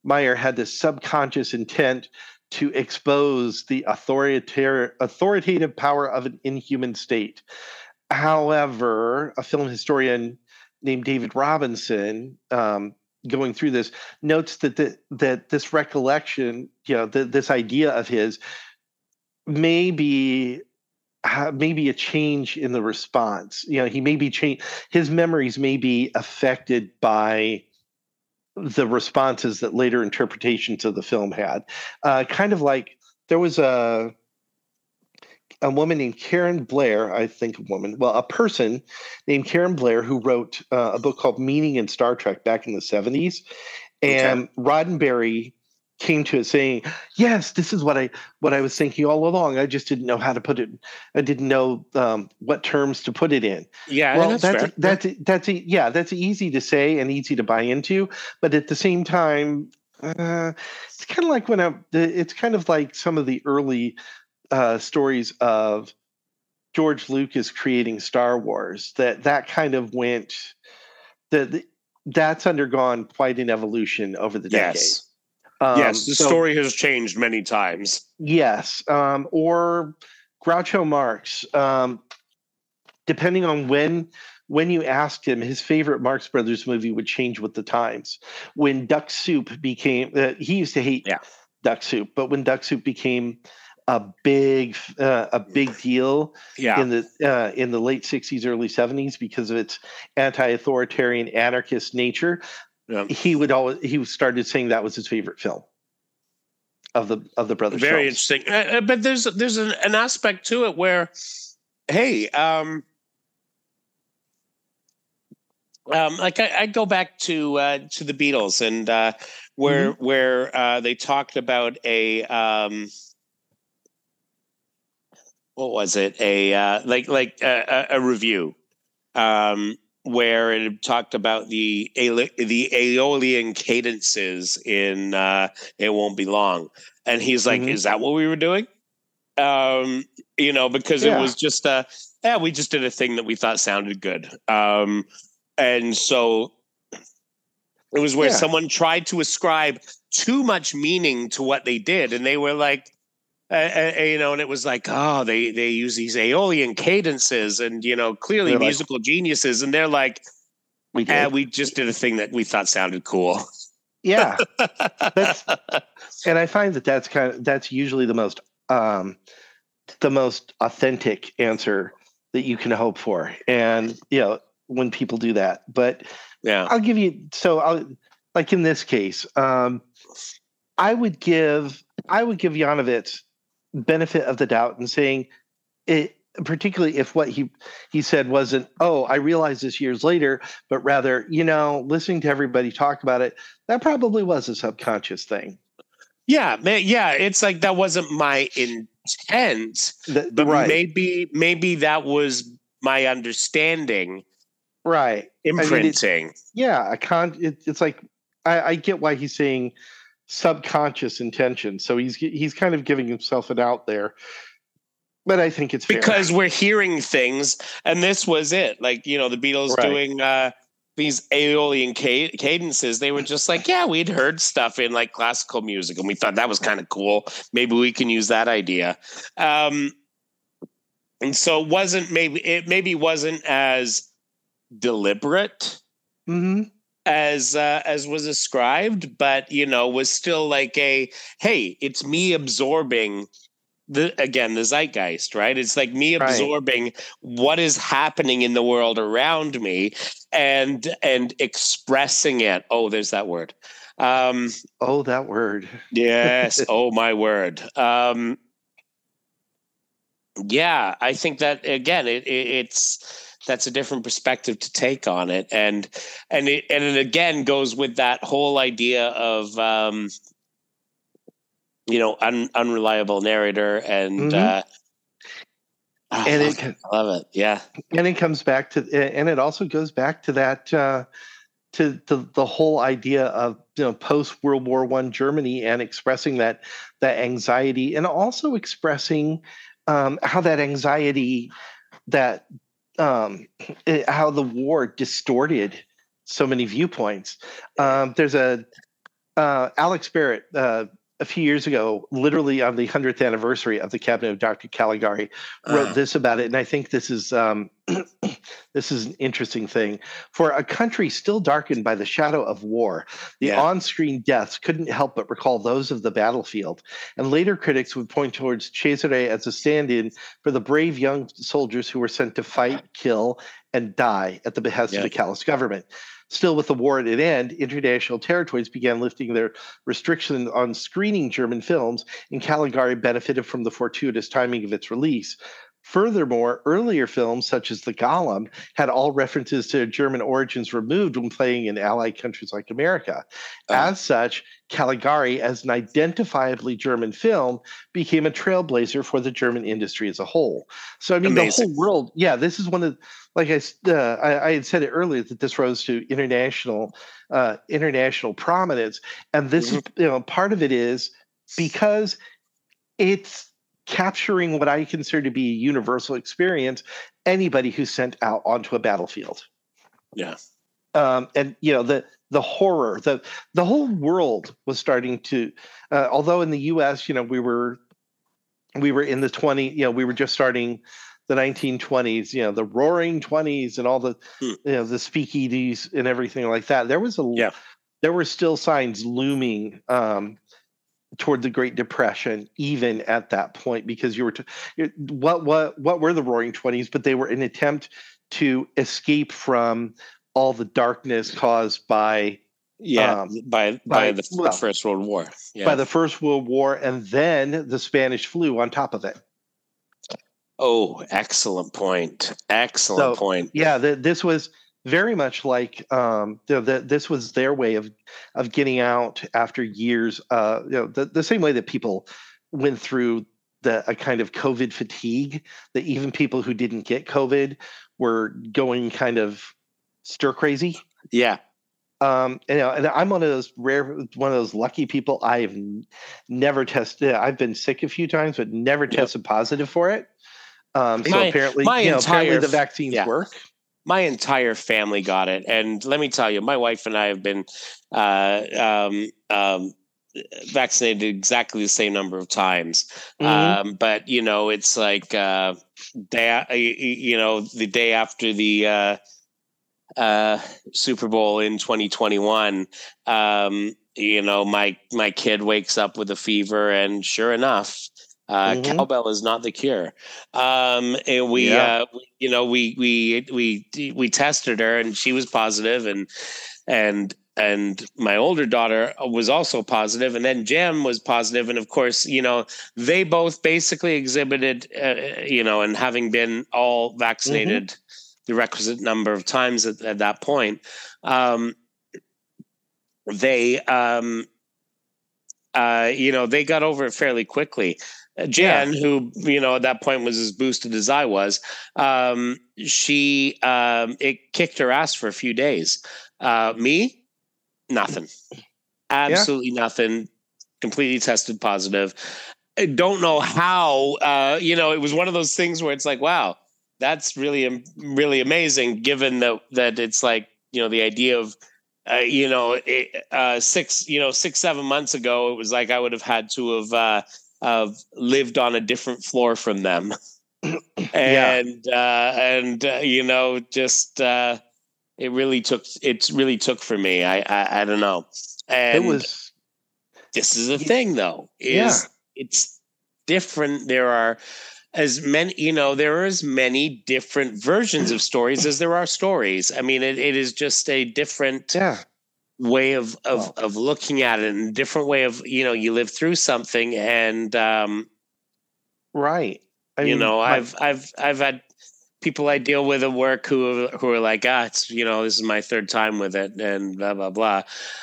[SPEAKER 2] Mayer had this subconscious intent to expose the authoritative power of an inhuman state. However, a film historian named David Robinson, um, going through this, notes that the, that this recollection, you know, the, this idea of his, may be maybe a change in the response. You know, he may be change. His memories may be affected by the responses that later interpretations of the film had. Uh, kind of like there was a a woman named Karin Blair, I think a woman, well, a person named Karin Blair who wrote uh, a book called Meaning in Star Trek back in the 70s. And okay. Roddenberry came to it saying, "Yes, this is what I what I was thinking all along. I just didn't know how to put it. I didn't know um, what terms to put it in."
[SPEAKER 1] Yeah,
[SPEAKER 2] well,
[SPEAKER 1] that's
[SPEAKER 2] that's
[SPEAKER 1] fair.
[SPEAKER 2] that's that's, that's a, yeah, that's easy to say and easy to buy into, but at the same time, uh, it's kind of like when I. It's kind of like some of the early uh, stories of George Lucas creating Star Wars. That that kind of went. That that's undergone quite an evolution over the decades.
[SPEAKER 1] Yes um, yes, the so, story has changed many times.
[SPEAKER 2] Yes, um, or Groucho Marx. Um, depending on when when you asked him, his favorite Marx Brothers movie would change with the times. When Duck Soup became, uh, he used to hate
[SPEAKER 1] yeah.
[SPEAKER 2] Duck Soup, but when Duck Soup became a big uh, a big deal
[SPEAKER 1] yeah.
[SPEAKER 2] in the uh, in the late 60s early 70s because of its anti-authoritarian anarchist nature yeah. he would always he started saying that was his favorite film of the of the brothers.
[SPEAKER 1] Very
[SPEAKER 2] films.
[SPEAKER 1] interesting, uh, uh, but there's there's an, an, aspect to it where, hey, um, um, like I, I go back to uh, to the Beatles and uh, where mm-hmm. where uh, they talked about a um, what was it a uh, like like a, a review um, where it talked about the the Aeolian cadences in uh, "It Won't Be Long," and he's like, mm-hmm. "Is that what we were doing?" Um, you know, because yeah. it was just a yeah, we just did a thing that we thought sounded good, um, and so it was where yeah. someone tried to ascribe too much meaning to what they did, and they were like, uh, you know, and it was like, oh, they they use these Aeolian cadences, and you know, clearly they're musical like, geniuses, and they're like, we did. Eh, we just did a thing that we thought sounded cool.
[SPEAKER 2] Yeah, and I find that that's kind of that's usually the most um, the most authentic answer that you can hope for, and you know when people do that. But
[SPEAKER 1] yeah,
[SPEAKER 2] I'll give you so I'll like in this case, um, I would give I would give Janowitz benefit of the doubt and saying it particularly if what he he said wasn't oh i realized this years later but rather you know listening to everybody talk about it that probably was a subconscious thing.
[SPEAKER 1] Yeah man yeah it's like that wasn't my intent the, but right. maybe maybe that was my understanding
[SPEAKER 2] right.
[SPEAKER 1] Imprinting
[SPEAKER 2] I mean, yeah i can't it, it's like I, I get why he's saying subconscious intention. So he's he's kind of giving himself an out there. But I think it's
[SPEAKER 1] because fair. we're hearing things, and this was it. Like you know, the Beatles right. doing uh, these Aeolian cadences. They were just like, yeah, we'd heard stuff in like classical music, and we thought that was kind of cool. Maybe we can use that idea. Um, and so it wasn't maybe it maybe wasn't as deliberate.
[SPEAKER 2] Mm-hmm
[SPEAKER 1] as uh, as was ascribed, but you know was still like a hey, it's me absorbing the again the zeitgeist, right? It's like me absorbing right. what is happening in the world around me and and expressing it. Oh, there's that word. Um,
[SPEAKER 2] oh, that word.
[SPEAKER 1] yes. Oh, my word. Um, yeah, I think that again, it, it it's that's a different perspective to take on it. And and it and it again goes with that whole idea of um you know un, unreliable narrator and mm-hmm. uh
[SPEAKER 2] oh, and it
[SPEAKER 1] I love it. Yeah.
[SPEAKER 2] And it comes back to and it also goes back to that uh to, to the whole idea of you know post World War One Germany and expressing that that anxiety and also expressing um, how that anxiety, that um, it, how the war distorted so many viewpoints. Um, there's a uh, Alex Barrett uh, a few years ago, literally on the hundredth anniversary of the cabinet of Dr. Caligari, wrote uh. this about it, and I think this is um, this is an interesting thing for a country still darkened by the shadow of war. The yeah. on-screen deaths couldn't help but recall those of the battlefield, and later critics would point towards Cesare as a stand-in for the brave young soldiers who were sent to fight, kill, and die at the behest yeah. of the callous government. Still, with the war at an end, international territories began lifting their restrictions on screening German films, and Caligari benefited from the fortuitous timing of its release. Furthermore, earlier films such as The Golem had all references to German origins removed when playing in allied countries like America. Oh. As such, Caligari, as an identifiably German film, became a trailblazer for the German industry as a whole. So, I mean, Amazing. the whole world, yeah, this is one of, like I, uh, I, I, had said it earlier that this rose to international, uh, international prominence, and this mm-hmm. is, you know, part of it is because it's capturing what I consider to be a universal experience, anybody who's sent out onto a battlefield.
[SPEAKER 1] Yeah.
[SPEAKER 2] Um, and you know the the horror the the whole world was starting to uh, although in the US you know we were we were in the 20 you know we were just starting the 1920s you know the roaring 20s and all the hmm. you know the speakeasies and everything like that there was a
[SPEAKER 1] yeah
[SPEAKER 2] there were still signs looming um, toward the Great Depression, even at that point, because you were t- what what what were the Roaring Twenties? But they were an attempt to escape from all the darkness caused by
[SPEAKER 1] yeah um, by, by, by the well, First World War, yeah.
[SPEAKER 2] by the First World War, and then the Spanish flu on top of it.
[SPEAKER 1] Oh, excellent point! Excellent so, point.
[SPEAKER 2] Yeah, the, this was very much like um, you know, the, this was their way of of getting out after years. Uh, you know, the, the same way that people went through the a kind of COVID fatigue. That even people who didn't get COVID were going kind of stir crazy.
[SPEAKER 1] Yeah.
[SPEAKER 2] Um, and, you know, and I'm one of those rare, one of those lucky people. I've never tested. I've been sick a few times, but never yep. tested positive for it. Um, so my, apparently, my you know, entire, apparently the vaccines yeah. work
[SPEAKER 1] my entire family got it, and let me tell you, my wife and I have been uh, um, um, vaccinated exactly the same number of times. Mm-hmm. Um, but you know, it's like uh, day, you know, the day after the uh, uh, Super Bowl in 2021. Um, you know, my my kid wakes up with a fever, and sure enough, uh, mm-hmm. Cowbell is not the cure. Um, and we, yeah. uh, we, you know, we we we we tested her, and she was positive, and and and my older daughter was also positive, and then Jem was positive, and of course, you know, they both basically exhibited, uh, you know, and having been all vaccinated mm-hmm. the requisite number of times at, at that point, um, they. Um, uh, you know, they got over it fairly quickly. Jan, yeah. who you know at that point was as boosted as I was, um, she um, it kicked her ass for a few days. Uh, me, nothing, absolutely yeah. nothing. Completely tested positive. I don't know how. Uh, you know, it was one of those things where it's like, wow, that's really really amazing. Given that that it's like you know the idea of uh, you know, it, uh, six, you know, six, seven months ago, it was like I would have had to have uh, have lived on a different floor from them. and yeah. uh, and uh, you know, just uh, it really took it really took for me. I I, I don't know. And
[SPEAKER 2] it was.
[SPEAKER 1] This is a thing, though. Is yeah. it's different. There are as many you know there are as many different versions of stories as there are stories i mean it, it is just a different
[SPEAKER 2] yeah
[SPEAKER 1] way of of of looking at it and different way of you know you live through something and um
[SPEAKER 2] right
[SPEAKER 1] I you mean, know my, i've i've i've had people i deal with at work who who are like ah it's you know this is my third time with it and blah blah blah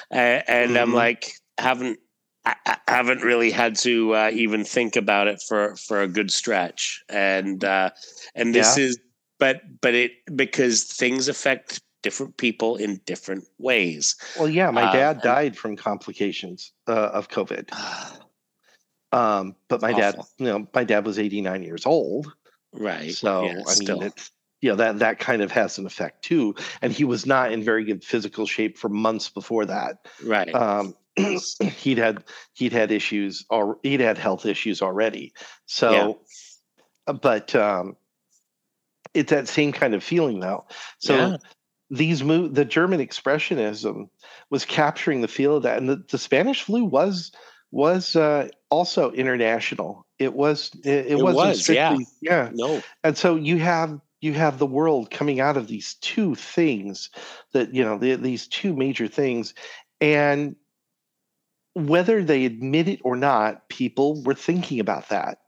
[SPEAKER 1] and, and mm-hmm. i'm like haven't I, haven't really had to uh, even think about it for for a good stretch and uh and this yeah. is but but it because things affect different people in different ways.
[SPEAKER 2] Well, yeah, my uh, dad died from complications uh, of COVID. Um, but my dad, you know, my dad was 89 years old.
[SPEAKER 1] Right.
[SPEAKER 2] So
[SPEAKER 1] yeah,
[SPEAKER 2] I
[SPEAKER 1] still.
[SPEAKER 2] mean, it's you know that that kind of has an effect too. And he was not in very good physical shape for months before that.
[SPEAKER 1] right.
[SPEAKER 2] Um, he'd had he'd had issues or he'd had health issues already. So, uh, but um, it's that same kind of feeling though. So
[SPEAKER 1] Yeah.
[SPEAKER 2] These move the German expressionism was capturing the feel of that, and the, the Spanish flu was was uh, also international. It was it, it,
[SPEAKER 1] It
[SPEAKER 2] wasn't
[SPEAKER 1] was, yeah.
[SPEAKER 2] strictly yeah
[SPEAKER 1] no.
[SPEAKER 2] and so you have you have the world coming out of these two things that you know the, these two major things and whether they admit it or not people were thinking about that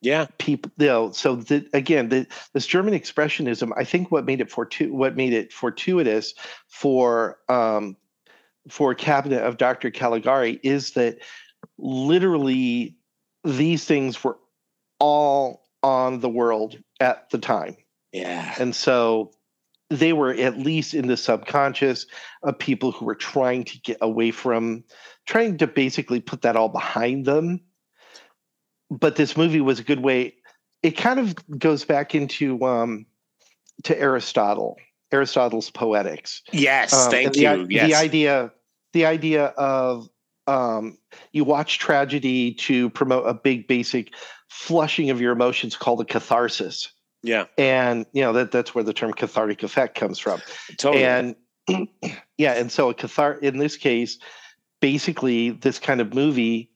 [SPEAKER 1] Yeah.
[SPEAKER 2] people you know so the, again the, this german expressionism i think what made it fortu- what made it fortuitous for um for cabinet of dr caligari is that literally these things were all on the world at the time
[SPEAKER 1] Yeah.
[SPEAKER 2] and so they were at least in the subconscious of people who were trying to get away from, trying to basically put that all behind them. But this movie was a good way. It kind of goes back into um, to Aristotle, Aristotle's Poetics.
[SPEAKER 1] Yes.
[SPEAKER 2] Um,
[SPEAKER 1] thank
[SPEAKER 2] the,
[SPEAKER 1] you. yes.
[SPEAKER 2] The idea, the idea of um, you watch tragedy to promote a big, basic flushing of your emotions called a catharsis
[SPEAKER 1] yeah.
[SPEAKER 2] and you know that that's where the term cathartic effect comes from
[SPEAKER 1] Totally.
[SPEAKER 2] and yeah and so a cathar in this case basically this kind of movie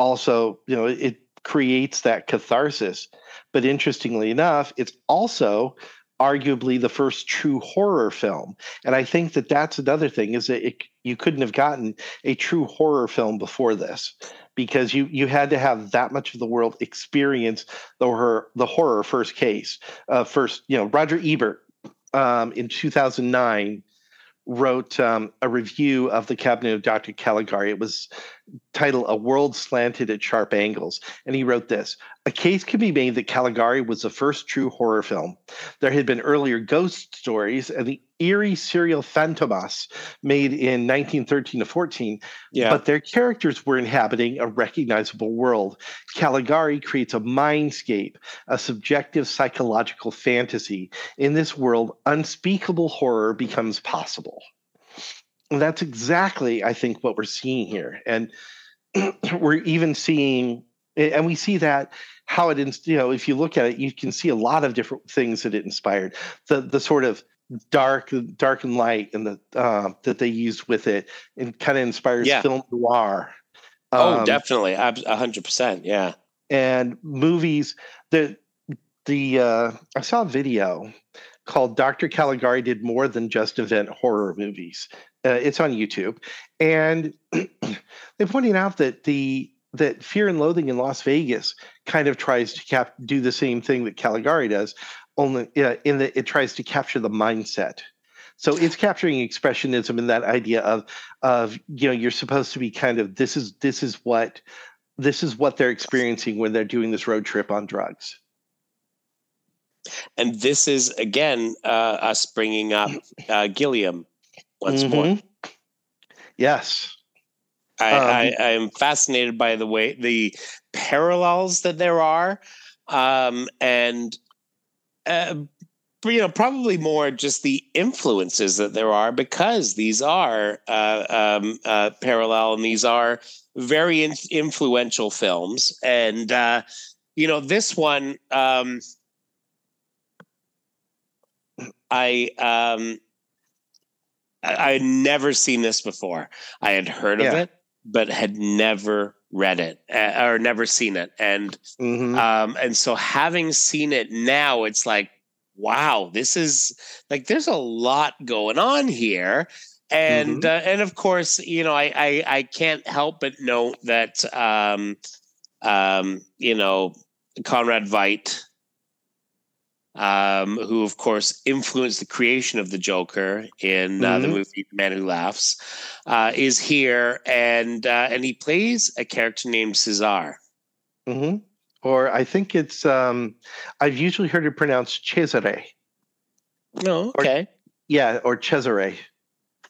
[SPEAKER 2] also you know it creates that catharsis. But interestingly enough it's also arguably the first true horror film. And i think that that's another thing is that it, you couldn't have gotten a true horror film before this because you you had to have that much of the world experience the horror the horror first case uh, first you know roger ebert um, in 2009 wrote um, a review of the cabinet of dr caligari. It was titled a world slanted at sharp angles and he wrote this a case can be made that caligari was the first true horror film there had been earlier ghost stories and the eerie serial Fantômas made in 1913 to 14
[SPEAKER 1] yeah.
[SPEAKER 2] but their characters were inhabiting a recognizable world. Caligari creates a mindscape, a subjective psychological fantasy. In this world, unspeakable horror becomes possible. That's exactly, I think, what we're seeing here. And we're even seeing, and we see that how it, you know, if you look at it, you can see a lot of different things that it inspired. The the sort of dark, dark and light, and the uh, that they used with it, and kind of inspires
[SPEAKER 1] Yeah.
[SPEAKER 2] film noir.
[SPEAKER 1] oh,
[SPEAKER 2] Um,
[SPEAKER 1] definitely. A hundred percent. Yeah.
[SPEAKER 2] and movies that the uh, I saw a video called Dr. Caligari did more than just invent horror movies. Uh, it's on YouTube, and they're pointing out that the that Fear and Loathing in Las Vegas kind of tries to cap- do the same thing that Caligari does, only uh, in that it tries to capture the mindset. So it's capturing expressionism and that idea of of you know you're supposed to be kind of this is this is what this is what they're experiencing when they're doing this road trip on drugs.
[SPEAKER 1] And this is again uh, us bringing up uh, Gilliam once more.
[SPEAKER 2] Mhm. Yes.
[SPEAKER 1] I,
[SPEAKER 2] Um,
[SPEAKER 1] I, I am fascinated by the way the parallels that there are, um, and uh, you know probably more just the influences that there are because these are uh, um, uh, parallel and these are very in- influential films, and uh, you know this one. Um, I um I had never seen this before. I had heard of it, but had never read it uh, or never seen it. And
[SPEAKER 2] Mhm.
[SPEAKER 1] um and so having seen it now, it's like, wow, this is like there's a lot going on here. And uh, and of course, you know, I, I I can't help but note that um um you know Conrad Veidt um, who of course influenced the creation of the Joker in uh, the
[SPEAKER 2] Mhm.
[SPEAKER 1] movie The Man Who Laughs, uh, is here, and uh, and he plays a character named Cesar.
[SPEAKER 2] hmm Or I think it's um I've usually heard it pronounced Cesare.
[SPEAKER 1] No, okay,
[SPEAKER 2] Yeah, or Cesare.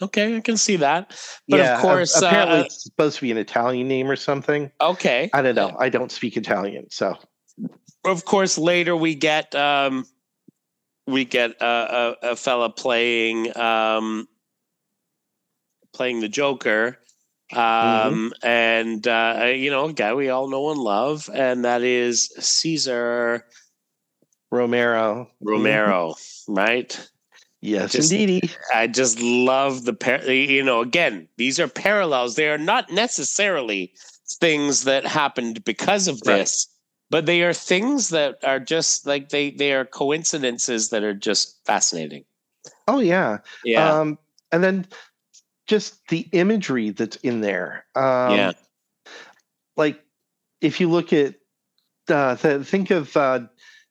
[SPEAKER 1] Okay, I can see that. But
[SPEAKER 2] yeah,
[SPEAKER 1] of course,
[SPEAKER 2] apparently
[SPEAKER 1] uh,
[SPEAKER 2] it's supposed to be an Italian name or something.
[SPEAKER 1] okay.
[SPEAKER 2] I don't know. I don't speak Italian, so
[SPEAKER 1] Of course, later we get um, we get uh, a, a fella playing um, playing the Joker, um, and uh, you know, a guy we all know and love, and that is Cesar
[SPEAKER 2] Romero.
[SPEAKER 1] Romero, right?
[SPEAKER 2] Yes,
[SPEAKER 1] Just-
[SPEAKER 2] indeedy.
[SPEAKER 1] I just love the par- you know again these are parallels they are not necessarily things that happened because of
[SPEAKER 2] Right.
[SPEAKER 1] this but they are things that are just like they they are coincidences that are just fascinating
[SPEAKER 2] Oh yeah.
[SPEAKER 1] yeah
[SPEAKER 2] Um, and then just the imagery that's in there. Um,
[SPEAKER 1] Yeah.
[SPEAKER 2] Like if you look at, uh, th- think of uh,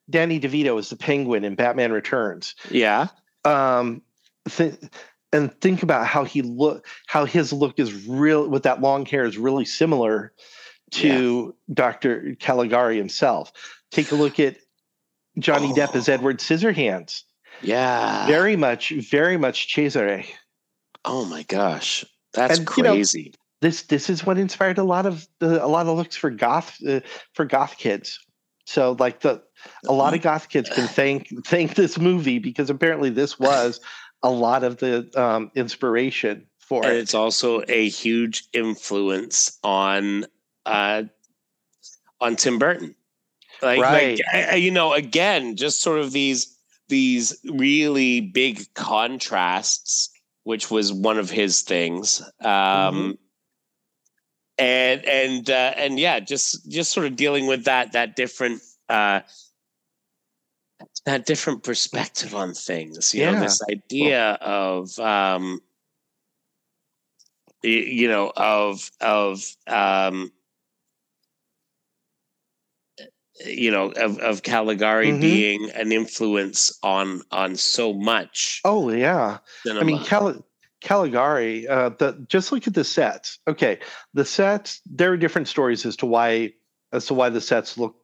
[SPEAKER 2] Danny DeVito as the Penguin in Batman Returns.
[SPEAKER 1] yeah
[SPEAKER 2] Um, th- and think about how he look, how his look is real with that long hair is really similar to Dr. Caligari himself. Take a look at Johnny Depp as
[SPEAKER 1] Oh.
[SPEAKER 2] Edward Scissorhands.
[SPEAKER 1] yeah
[SPEAKER 2] Very much, very much Cesare.
[SPEAKER 1] oh my gosh that's
[SPEAKER 2] And, you know,
[SPEAKER 1] crazy
[SPEAKER 2] this this is what inspired a lot of the, a lot of looks for goth uh, for goth kids. So like the a lot of goth kids can thank thank this movie because apparently this was a lot of the um, inspiration for
[SPEAKER 1] and
[SPEAKER 2] it.
[SPEAKER 1] it's also a huge influence on uh on Tim Burton. Like,
[SPEAKER 2] Right.
[SPEAKER 1] like I- you know, again, just sort of these these really big contrasts, which was one of his things. Um and and uh, and yeah, just just sort of dealing with that that different uh that different perspective on things you know this idea of um you know of of um you know of of Caligari
[SPEAKER 2] Mhm.
[SPEAKER 1] being an influence on on so much
[SPEAKER 2] Oh yeah,
[SPEAKER 1] cinema.
[SPEAKER 2] I mean Cali- Caligari. Uh, the just look at the sets. Okay, the sets. There are different stories as to why as to why the sets look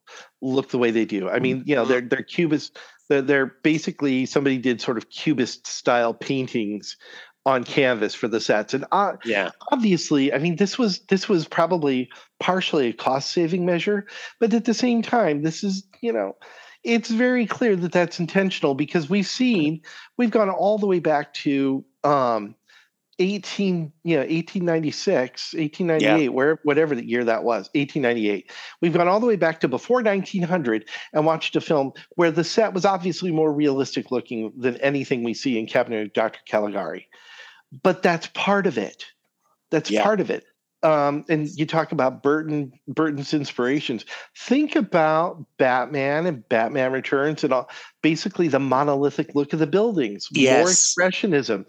[SPEAKER 2] look the way they do. I mean, you know, they're they're cubist. They're, they're basically somebody did sort of cubist style paintings on canvas for the sets, and uh,
[SPEAKER 1] yeah.
[SPEAKER 2] obviously, I mean, this was this was probably partially a cost saving measure, but at the same time, this is you know. It's very clear that that's intentional because we've seen we've gone all the way back to um, 18 you know 1896 1898 where whatever the year that was 1898 we've gone all the way back to before 1900 and watched a film where the set was obviously more realistic looking than anything we see in cabinet of dr caligari but that's part of it that's
[SPEAKER 1] Yeah.
[SPEAKER 2] part of it um, and you talk about burton burton's inspirations think about batman and batman returns and all basically the monolithic look of the buildings more
[SPEAKER 1] Yes.
[SPEAKER 2] expressionism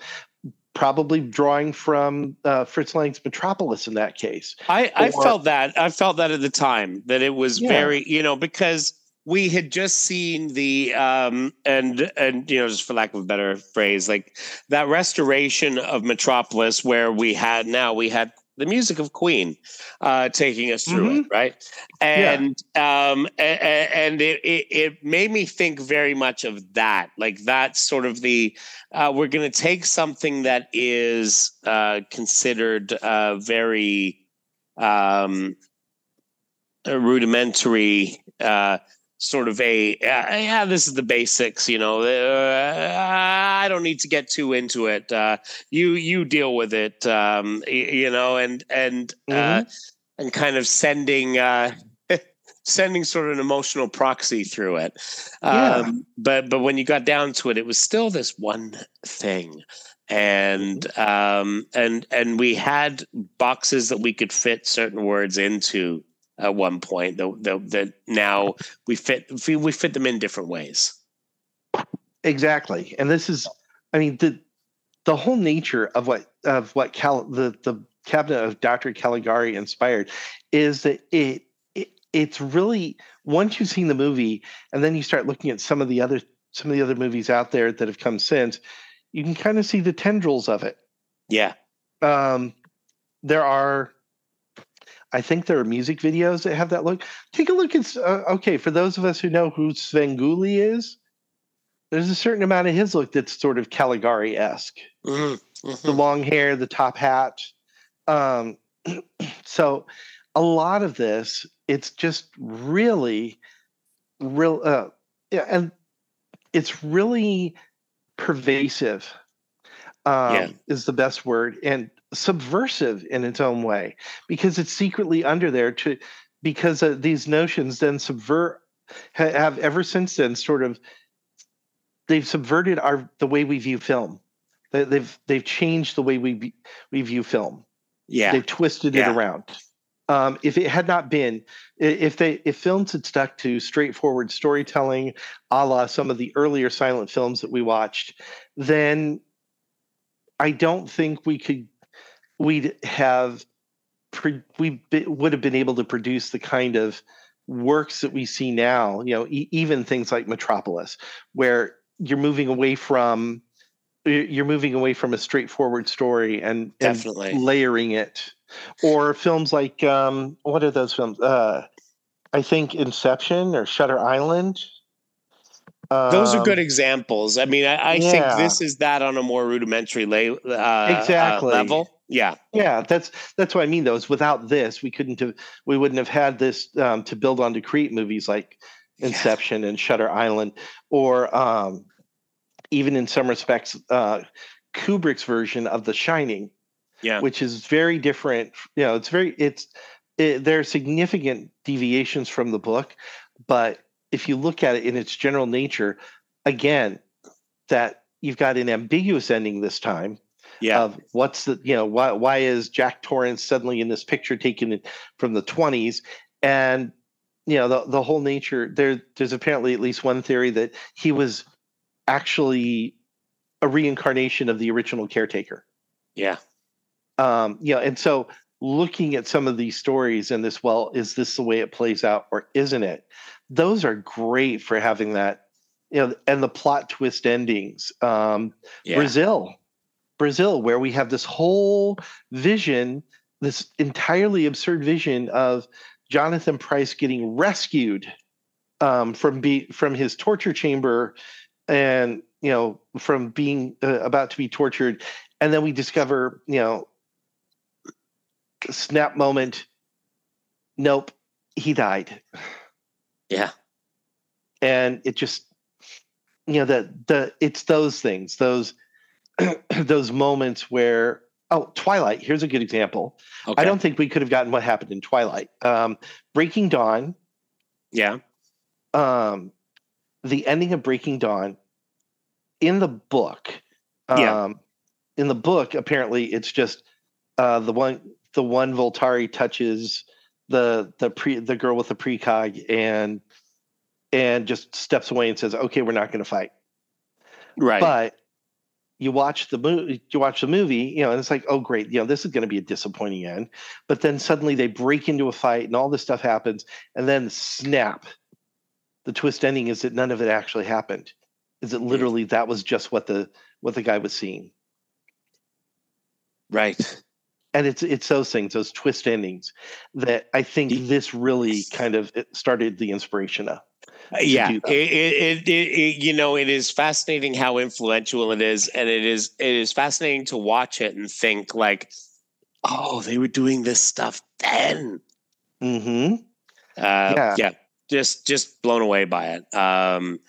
[SPEAKER 2] probably drawing from uh, Fritz Lang's Metropolis in that case.
[SPEAKER 1] I, I
[SPEAKER 2] Or-
[SPEAKER 1] felt that. I felt that at the time that it was
[SPEAKER 2] Yeah.
[SPEAKER 1] very, you know, because we had just seen the um and and you know, just for lack of a better phrase, like that restoration of Metropolis where we had now we had the music of Queen uh taking us through it, right?
[SPEAKER 2] Yeah.
[SPEAKER 1] And um a- a- and it, it it made me think very much of that. Like that's sort of the uh, we're going to take something that is uh, considered uh, very um, rudimentary, uh, sort of a uh, yeah, this is the basics. You know, uh, I don't need to get too into it. Uh, you you deal with it. Um, you know, and and uh, and kind of sending. Uh, sending sort of an emotional proxy through it
[SPEAKER 2] Yeah.
[SPEAKER 1] um, but but when you got down to it it was still this one thing and um and and we had boxes that we could fit certain words into at one point that that, now we fit we fit them in different ways
[SPEAKER 2] Exactly. And this is I mean the the whole nature of what of what Cal the the cabinet of Dr. Caligari inspired is that it, it it's really once you've seen the movie and then you start looking at some of the other some of the other movies out there that have come since, you can kind of see the tendrils of it.
[SPEAKER 1] yeah
[SPEAKER 2] um, there are i think there are music videos that have that look take a look at uh, okay for those of us who know who svengoolie is there's a certain amount of his look that's sort of caligari-esque
[SPEAKER 1] Mhm.
[SPEAKER 2] the long hair, the top hat. Um, so a lot of this, it's just really, real, uh, yeah, and it's really pervasive. Um,
[SPEAKER 1] Yeah.
[SPEAKER 2] is the best word, and subversive in its own way because it's secretly under there to because uh, these notions then subvert ha- have ever since then sort of they've subverted our the way we view film. They, they've they've changed the way we we view film.
[SPEAKER 1] Yeah.
[SPEAKER 2] They've twisted
[SPEAKER 1] Yeah.
[SPEAKER 2] it around. Um, if it had not been, if they if films had stuck to straightforward storytelling, a la some of the earlier silent films that we watched, then I don't think we could we'd have we would have been able to produce the kind of works that we see now. You know, e- even things like Metropolis, where you're moving away from you're moving away from a straightforward story and, and
[SPEAKER 1] Definitely.
[SPEAKER 2] layering it or films like um what are those films uh i think inception or shutter island
[SPEAKER 1] Those are
[SPEAKER 2] Um,
[SPEAKER 1] good examples. I mean, I, I think this is that on a more rudimentary la- uh,
[SPEAKER 2] Exactly.
[SPEAKER 1] uh, level. Yeah.
[SPEAKER 2] yeah that's that's what i mean though is without this we couldn't have we wouldn't have had this um to build on to create movies like
[SPEAKER 1] Yeah.
[SPEAKER 2] inception and shutter island or um even in some respects uh kubrick's version of the shining
[SPEAKER 1] Yeah.
[SPEAKER 2] which is very different. You know, it's very it's it, there are significant deviations from the book, but if you look at it in its general nature, again, that you've got an ambiguous ending this time
[SPEAKER 1] Yeah.
[SPEAKER 2] of what's the you know why why is Jack Torrance suddenly in this picture taken from the twenties and you know the the whole nature there there's apparently at least one theory that he was actually a reincarnation of the original caretaker
[SPEAKER 1] yeah.
[SPEAKER 2] um you know and so looking at some of these stories and this well is this the way it plays out or isn't it those are great for having that you know and the plot twist endings um
[SPEAKER 1] Yeah.
[SPEAKER 2] brazil brazil where we have this whole vision this entirely absurd vision of jonathan pryce getting rescued um from be from his torture chamber and you know from being uh, about to be tortured and then we discover you know snap moment nope he died
[SPEAKER 1] Yeah.
[SPEAKER 2] and it just you know the the it's those things those those moments where oh twilight here's a good example
[SPEAKER 1] Okay.
[SPEAKER 2] i don't think we could have gotten what happened in twilight um breaking dawn
[SPEAKER 1] Yeah.
[SPEAKER 2] um the ending of breaking dawn in the book um
[SPEAKER 1] Yeah.
[SPEAKER 2] in the book apparently it's just uh the one the one volturi touches the the pre the girl with the precog and and just steps away and says okay we're not going to fight
[SPEAKER 1] Right.
[SPEAKER 2] but you watch the movie you watch the movie you know and it's like oh great you know this is going to be a disappointing end. But then suddenly they break into a fight and all this stuff happens and then snap the twist ending is that none of it actually happened. Is it literally that was just what the what the guy was seeing.
[SPEAKER 1] Right.
[SPEAKER 2] and it's it's those things those twist endings that i think this really kind of started the inspiration of
[SPEAKER 1] yeah. It, it, it, it, you know, it is fascinating how influential it is, and it is it is fascinating to watch it and think like, oh, they were doing this stuff then.
[SPEAKER 2] mm-hmm
[SPEAKER 1] Uh,
[SPEAKER 2] Yeah.
[SPEAKER 1] yeah. Just just blown away by it. Um,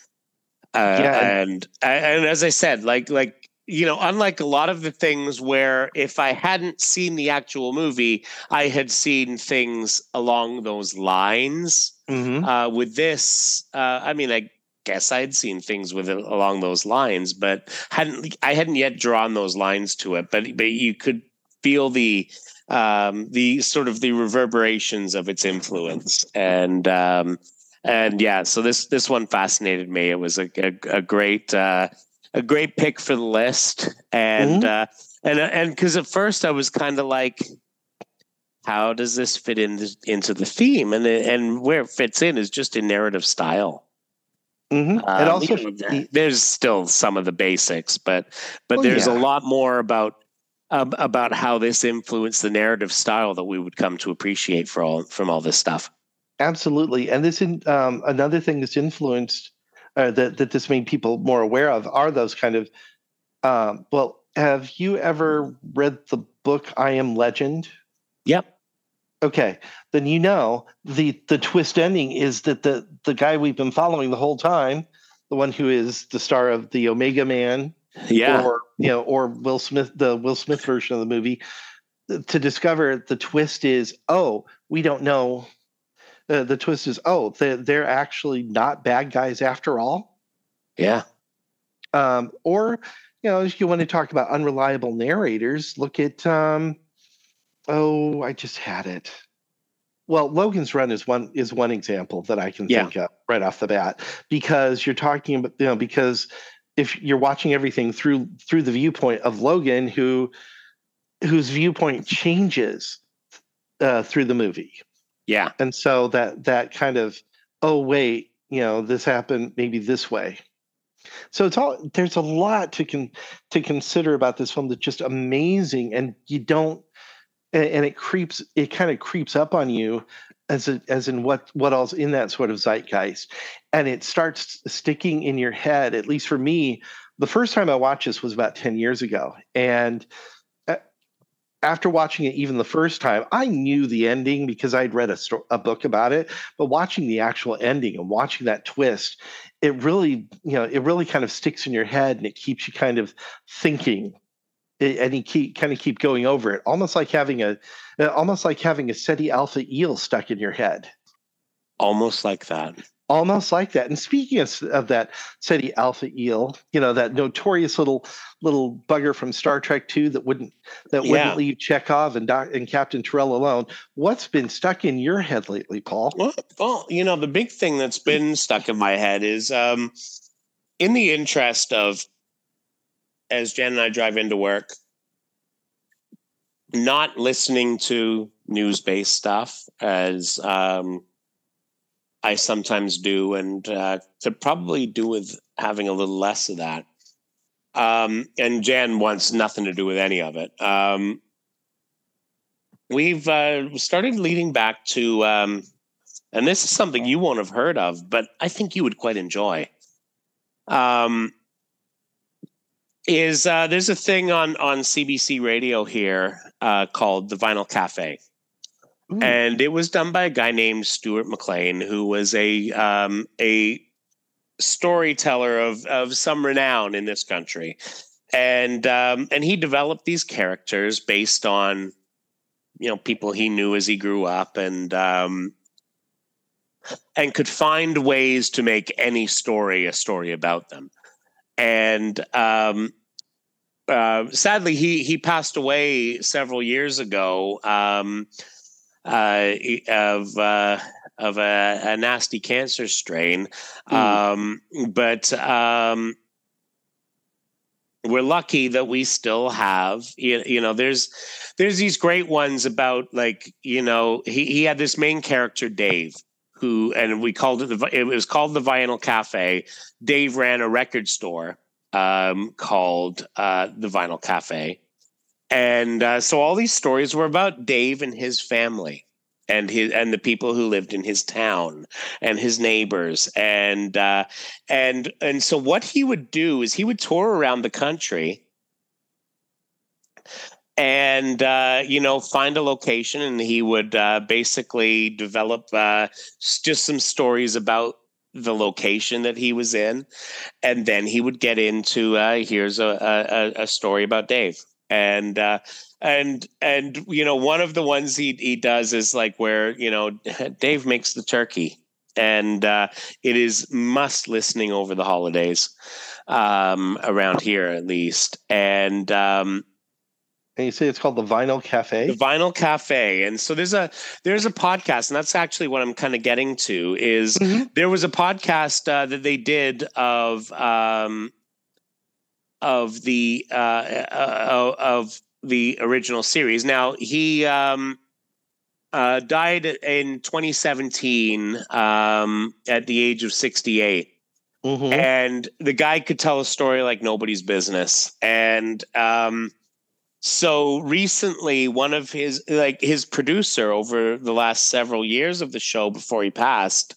[SPEAKER 1] uh,
[SPEAKER 2] Yeah,
[SPEAKER 1] and and as I said, like like you know, unlike a lot of the things where if I hadn't seen the actual movie, I had seen things along those lines.
[SPEAKER 2] Mm-hmm
[SPEAKER 1] Uh, with this, uh, I mean, I guess I'd seen things with it along those lines, but hadn't I hadn't yet drawn those lines to it. But but you could feel the um, the sort of the reverberations of its influence, and um, and yeah, so this this one fascinated me. It was a a, a great uh, a great pick for the list, and uh, and and because at first I was kind of like how does this fit in into the theme? And and where it fits in is just in narrative style.
[SPEAKER 2] Mm-hmm.
[SPEAKER 1] Um,
[SPEAKER 2] and also
[SPEAKER 1] there's still some of the basics but but
[SPEAKER 2] Oh,
[SPEAKER 1] there's a lot more about um, about how this influenced the narrative style that we would come to appreciate for all from all this stuff.
[SPEAKER 2] Absolutely, and this in, um, another thing that's influenced uh, that that this made people more aware of are those kind of um, well have you ever read the book I Am Legend?
[SPEAKER 1] Yep.
[SPEAKER 2] Okay, then you know the the twist ending is that the the guy we've been following the whole time, the one who is the star of the Omega Man,
[SPEAKER 1] Yeah.
[SPEAKER 2] or you know, or Will Smith, the Will Smith version of the movie, to discover the twist is oh, we don't know. Uh, the twist is oh, they're, they're actually not bad guys after all.
[SPEAKER 1] yeah.
[SPEAKER 2] Um, or you know, if you want to talk about unreliable narrators, look at um, oh, I just had it. Well, Logan's Run is one is one example that I can
[SPEAKER 1] Yeah.
[SPEAKER 2] think of right off the bat because you're talking about you know because if you're watching everything through through the viewpoint of Logan who whose viewpoint changes uh, through the movie
[SPEAKER 1] Yeah.
[SPEAKER 2] and so that that kind of oh wait you know this happened maybe this way so it's all there's a lot to con, to consider about this film that's just amazing and you don't and, and it creeps it kind of creeps up on you as a, as in what what all's in that sort of zeitgeist. And it starts sticking in your head at least for me the first time i watched this was about 10 years ago. And uh, after watching it even the first time i knew the ending because i'd read a, sto- a book about it but watching the actual ending and watching that twist it really you know it really kind of sticks in your head and it keeps you kind of thinking and he keep kind of keep going over it almost like having a almost like having a Ceti alpha eel stuck in your head
[SPEAKER 1] Almost like that.
[SPEAKER 2] almost like that and speaking of, of that Ceti alpha eel you know that notorious little little bugger from star trek 2 that wouldn't that
[SPEAKER 1] Yeah.
[SPEAKER 2] wouldn't leave chekov and, Doc, and captain terrell alone what's been stuck in your head lately paul
[SPEAKER 1] Well, well, you know, the big thing that's been stuck in my head is um, in the interest of, as Jen and I drive into work, not listening to news based stuff as um, I sometimes do, and uh, to probably do with having a little less of that. Um, and Jan wants nothing to do with any of it. Um, we've uh, started leading back to, um, and this is something you won't have heard of, but I think you would quite enjoy. Um, is uh, there's a thing on on CBC radio here uh, called the Vinyl Cafe,
[SPEAKER 2] Ooh.
[SPEAKER 1] and it was done by a guy named Stuart McLean, who was a um, a storyteller of of some renown in this country, and um, and he developed these characters based on you know people he knew as he grew up, and um, and could find ways to make any story a story about them, and um, uh, sadly, he he passed away several years ago um, uh, of uh, of a, a nasty cancer strain. Um, but um, we're lucky that we still have you, you know there's there's these great ones about like you know he, he had this main character Dave who and we called it the it was called the Vinyl Cafe. Dave ran a record store um, called uh, the Vinyl Cafe, and uh, so all these stories were about Dave and his family and his and the people who lived in his town and his neighbors and uh, and and so what he would do is he would tour around the country and uh, you know find a location and he would uh, basically develop uh, just some stories about the location that he was in and then he would get into uh, here's a, a, a story about dave. And uh, and and you know one of the ones he he does is like where you know dave makes the turkey and uh, it is must listening over the holidays um, around here at least. And um,
[SPEAKER 2] and you say it's called the vinyl cafe?
[SPEAKER 1] The vinyl cafe. And so there's a there's a podcast and that's actually what i'm kind of getting to is
[SPEAKER 2] Mhm.
[SPEAKER 1] there was a podcast uh, that they did of um of the uh, uh of the original series. Now he um uh died in 2017 um at the age of 68
[SPEAKER 2] Mhm.
[SPEAKER 1] and the guy could tell a story like nobody's business. And um so recently one of his like his producer over the last several years of the show before he passed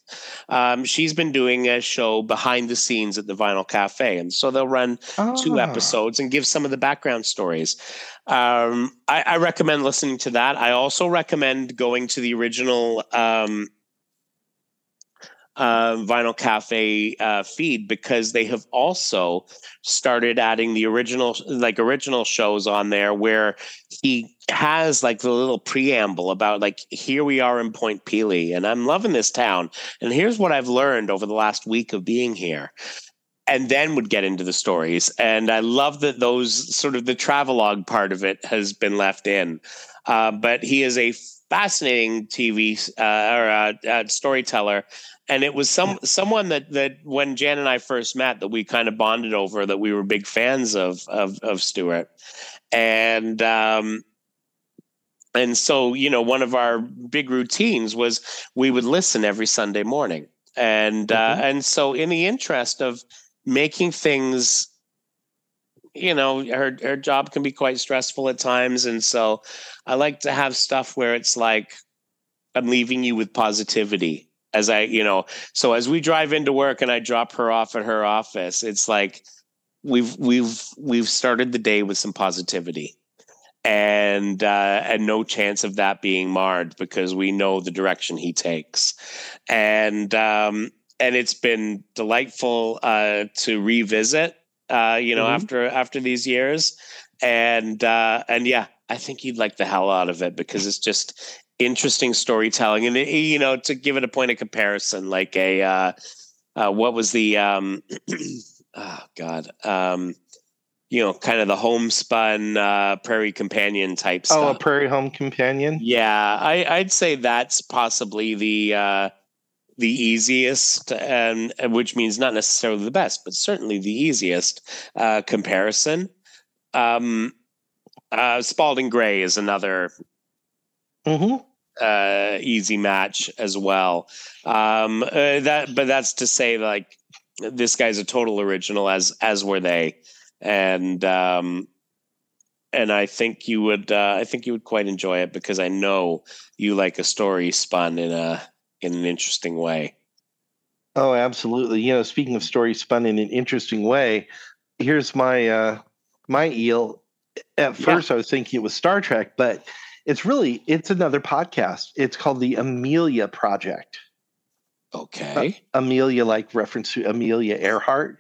[SPEAKER 1] um, she's been doing a show behind the scenes at the vinyl cafe and so they'll run two
[SPEAKER 2] Ah.
[SPEAKER 1] episodes and give some of the background stories um, I, I recommend listening to that i also recommend going to the original um, uh, Vinyl Cafe uh, feed because they have also started adding the original, like original shows on there where he has like the little preamble about like here we are in Point Pelee and I'm loving this town and here's what I've learned over the last week of being here. And then would get into the stories. And I love that those sort of the travelogue part of it has been left in. Uh, but he is a fascinating TV uh, or uh, uh, storyteller and it was some someone that that when Jan and I first met that we kind of bonded over that we were big fans of of of Stuart, and um, and so you know one of our big routines was we would listen every Sunday morning, and uh,
[SPEAKER 2] Mhm.
[SPEAKER 1] and so in the interest of making things. You know, her her job can be quite stressful at times, and so I like to have stuff where it's like I'm leaving you with positivity as I, you know, so as we drive into work and I drop her off at her office, it's like we've we've we've started the day with some positivity. And uh, and no chance of that being marred because we know the direction he takes, and um, and it's been delightful uh, to revisit. Uh, you know,
[SPEAKER 2] Mhm.
[SPEAKER 1] after after these years, and uh, and yeah, I think you'd like the hell out of it because it's just interesting storytelling and it, you know to give it a point of comparison like a uh, uh what was the um oh god um you know kind of the homespun uh prairie companion type
[SPEAKER 2] Oh, a Prairie Home Companion.
[SPEAKER 1] yeah i i'd say that's possibly the uh the easiest and which means not necessarily the best but certainly the easiest uh comparison. Um uh spalding gray is another
[SPEAKER 2] hmm
[SPEAKER 1] uh, easy match as well. Um, uh, that, but that's to say, like this guy's a total original, as as were they, and um, and I think you would, uh, I think you would quite enjoy it because I know you like a story spun in a in an interesting way.
[SPEAKER 2] Oh, absolutely. You know, speaking of stories spun in an interesting way, here's my uh my eel. At first I was thinking it was Star Trek, but it's really it's another podcast. It's called the Amelia Project.
[SPEAKER 1] Okay.
[SPEAKER 2] Amelia like reference to Amelia Earhart.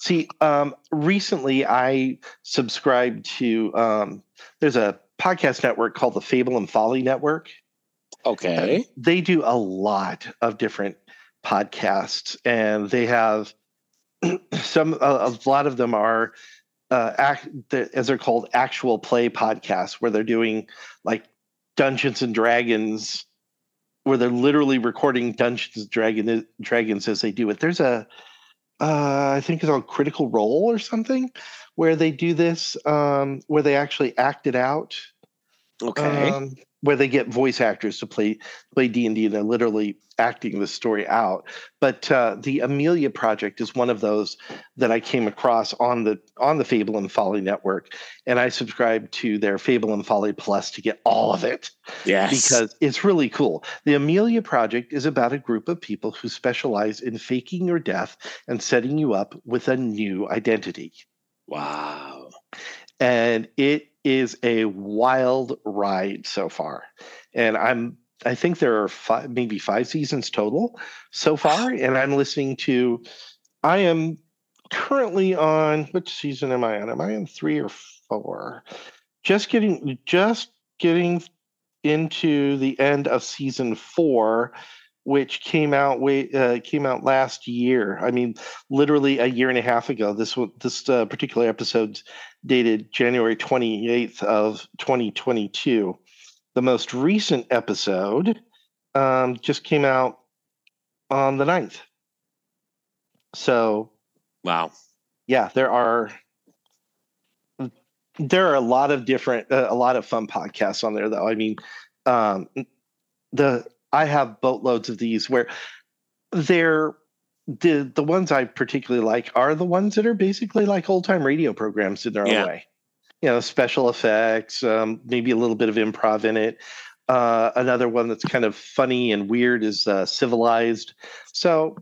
[SPEAKER 2] See, um recently I subscribed to um there's a podcast network called the Fable and Folly Network.
[SPEAKER 1] Okay.
[SPEAKER 2] they do a lot of different podcasts and they have some a, a lot of them are uh act the, as they're called actual play podcasts where they're doing like dungeons and dragons where they're literally recording dungeons and dragon, dragons as they do it there's a uh, I think it's on Critical Role or something, where they do this, um, where they actually act it out
[SPEAKER 1] Okay.
[SPEAKER 2] um, where they get voice actors to play play D and D, and they're literally acting the story out. But uh, the Amelia Project is one of those that I came across on the on the Fable and Folly network, and I subscribed to their Fable and Folly Plus to get all of it
[SPEAKER 1] yes.
[SPEAKER 2] because it's really cool. The Amelia Project is about a group of people who specialize in faking your death and setting you up with a new identity
[SPEAKER 1] wow.
[SPEAKER 2] And it is a wild ride so far. And I'm I think there are five, maybe five seasons total so far, and I'm listening to. I am currently on which season am I on? Am I on three or four? Just getting just getting into the end of season four, which came out way uh, came out last year. I mean, literally a year and a half ago. This this uh, particular episode dated January 28th of 2022. The most recent episode um, just came out on the 9th. So,
[SPEAKER 1] Wow.
[SPEAKER 2] yeah, there are there are a lot of different uh, a lot of fun podcasts on there though. I mean, um, the I have boatloads of these where they're the the ones I particularly like are the ones that are basically like old time radio programs in their
[SPEAKER 1] Yeah.
[SPEAKER 2] own way. you know special effects, um, maybe a little bit of improv in it. Uh, another one that's kind of funny and weird is uh, Civilized. So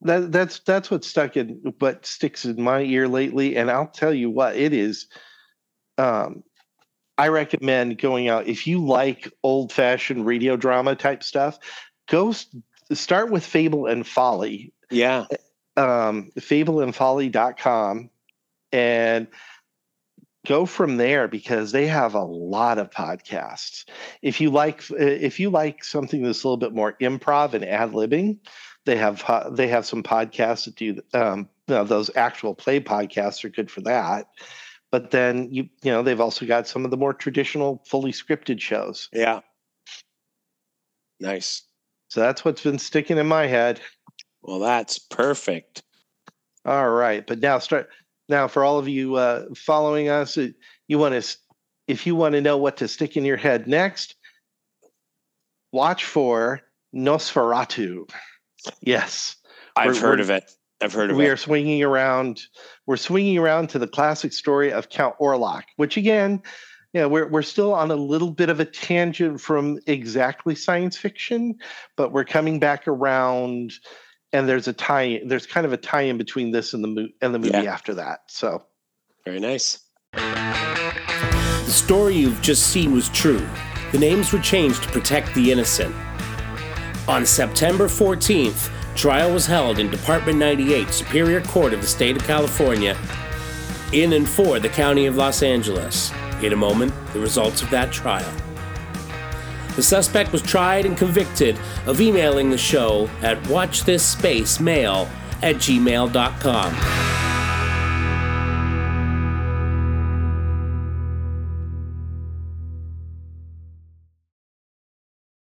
[SPEAKER 2] that that's that's what stuck in what sticks in my ear lately. And I'll tell you what it is. Um, I recommend going out if you like old fashioned radio drama type stuff. Go start with Fable and Folly.
[SPEAKER 3] Yeah.
[SPEAKER 2] Um, fableandfolly.com and go from there because they have a lot of podcasts. If you like if you like something that's a little bit more improv and ad libbing, they have they have some podcasts that do um, those actual play podcasts are good for that. But then you you know they've also got some of the more traditional fully scripted shows.
[SPEAKER 3] Yeah. Nice.
[SPEAKER 2] So that's what's been sticking in my head.
[SPEAKER 3] Well, that's perfect.
[SPEAKER 2] All right, but now start now for all of you uh, following us. Uh, you want to if you want to know what to stick in your head next, watch for Nosferatu. Yes,
[SPEAKER 3] I've heard of it. I've heard of
[SPEAKER 2] we
[SPEAKER 3] it.
[SPEAKER 2] We are swinging around. We're swinging around to the classic story of Count Orlok, which again, yeah, we're we're still on a little bit of a tangent from exactly science fiction, but we're coming back around. And there's a tie. There's kind of a tie-in between this and the mo- and the movie yeah. after that. So,
[SPEAKER 3] very nice.
[SPEAKER 1] The story you've just seen was true. The names were changed to protect the innocent. On September 14th, trial was held in Department 98, Superior Court of the State of California, in and for the County of Los Angeles. In a moment, the results of that trial. The suspect was tried and convicted of emailing the show at watchthisspacemail at gmail.com.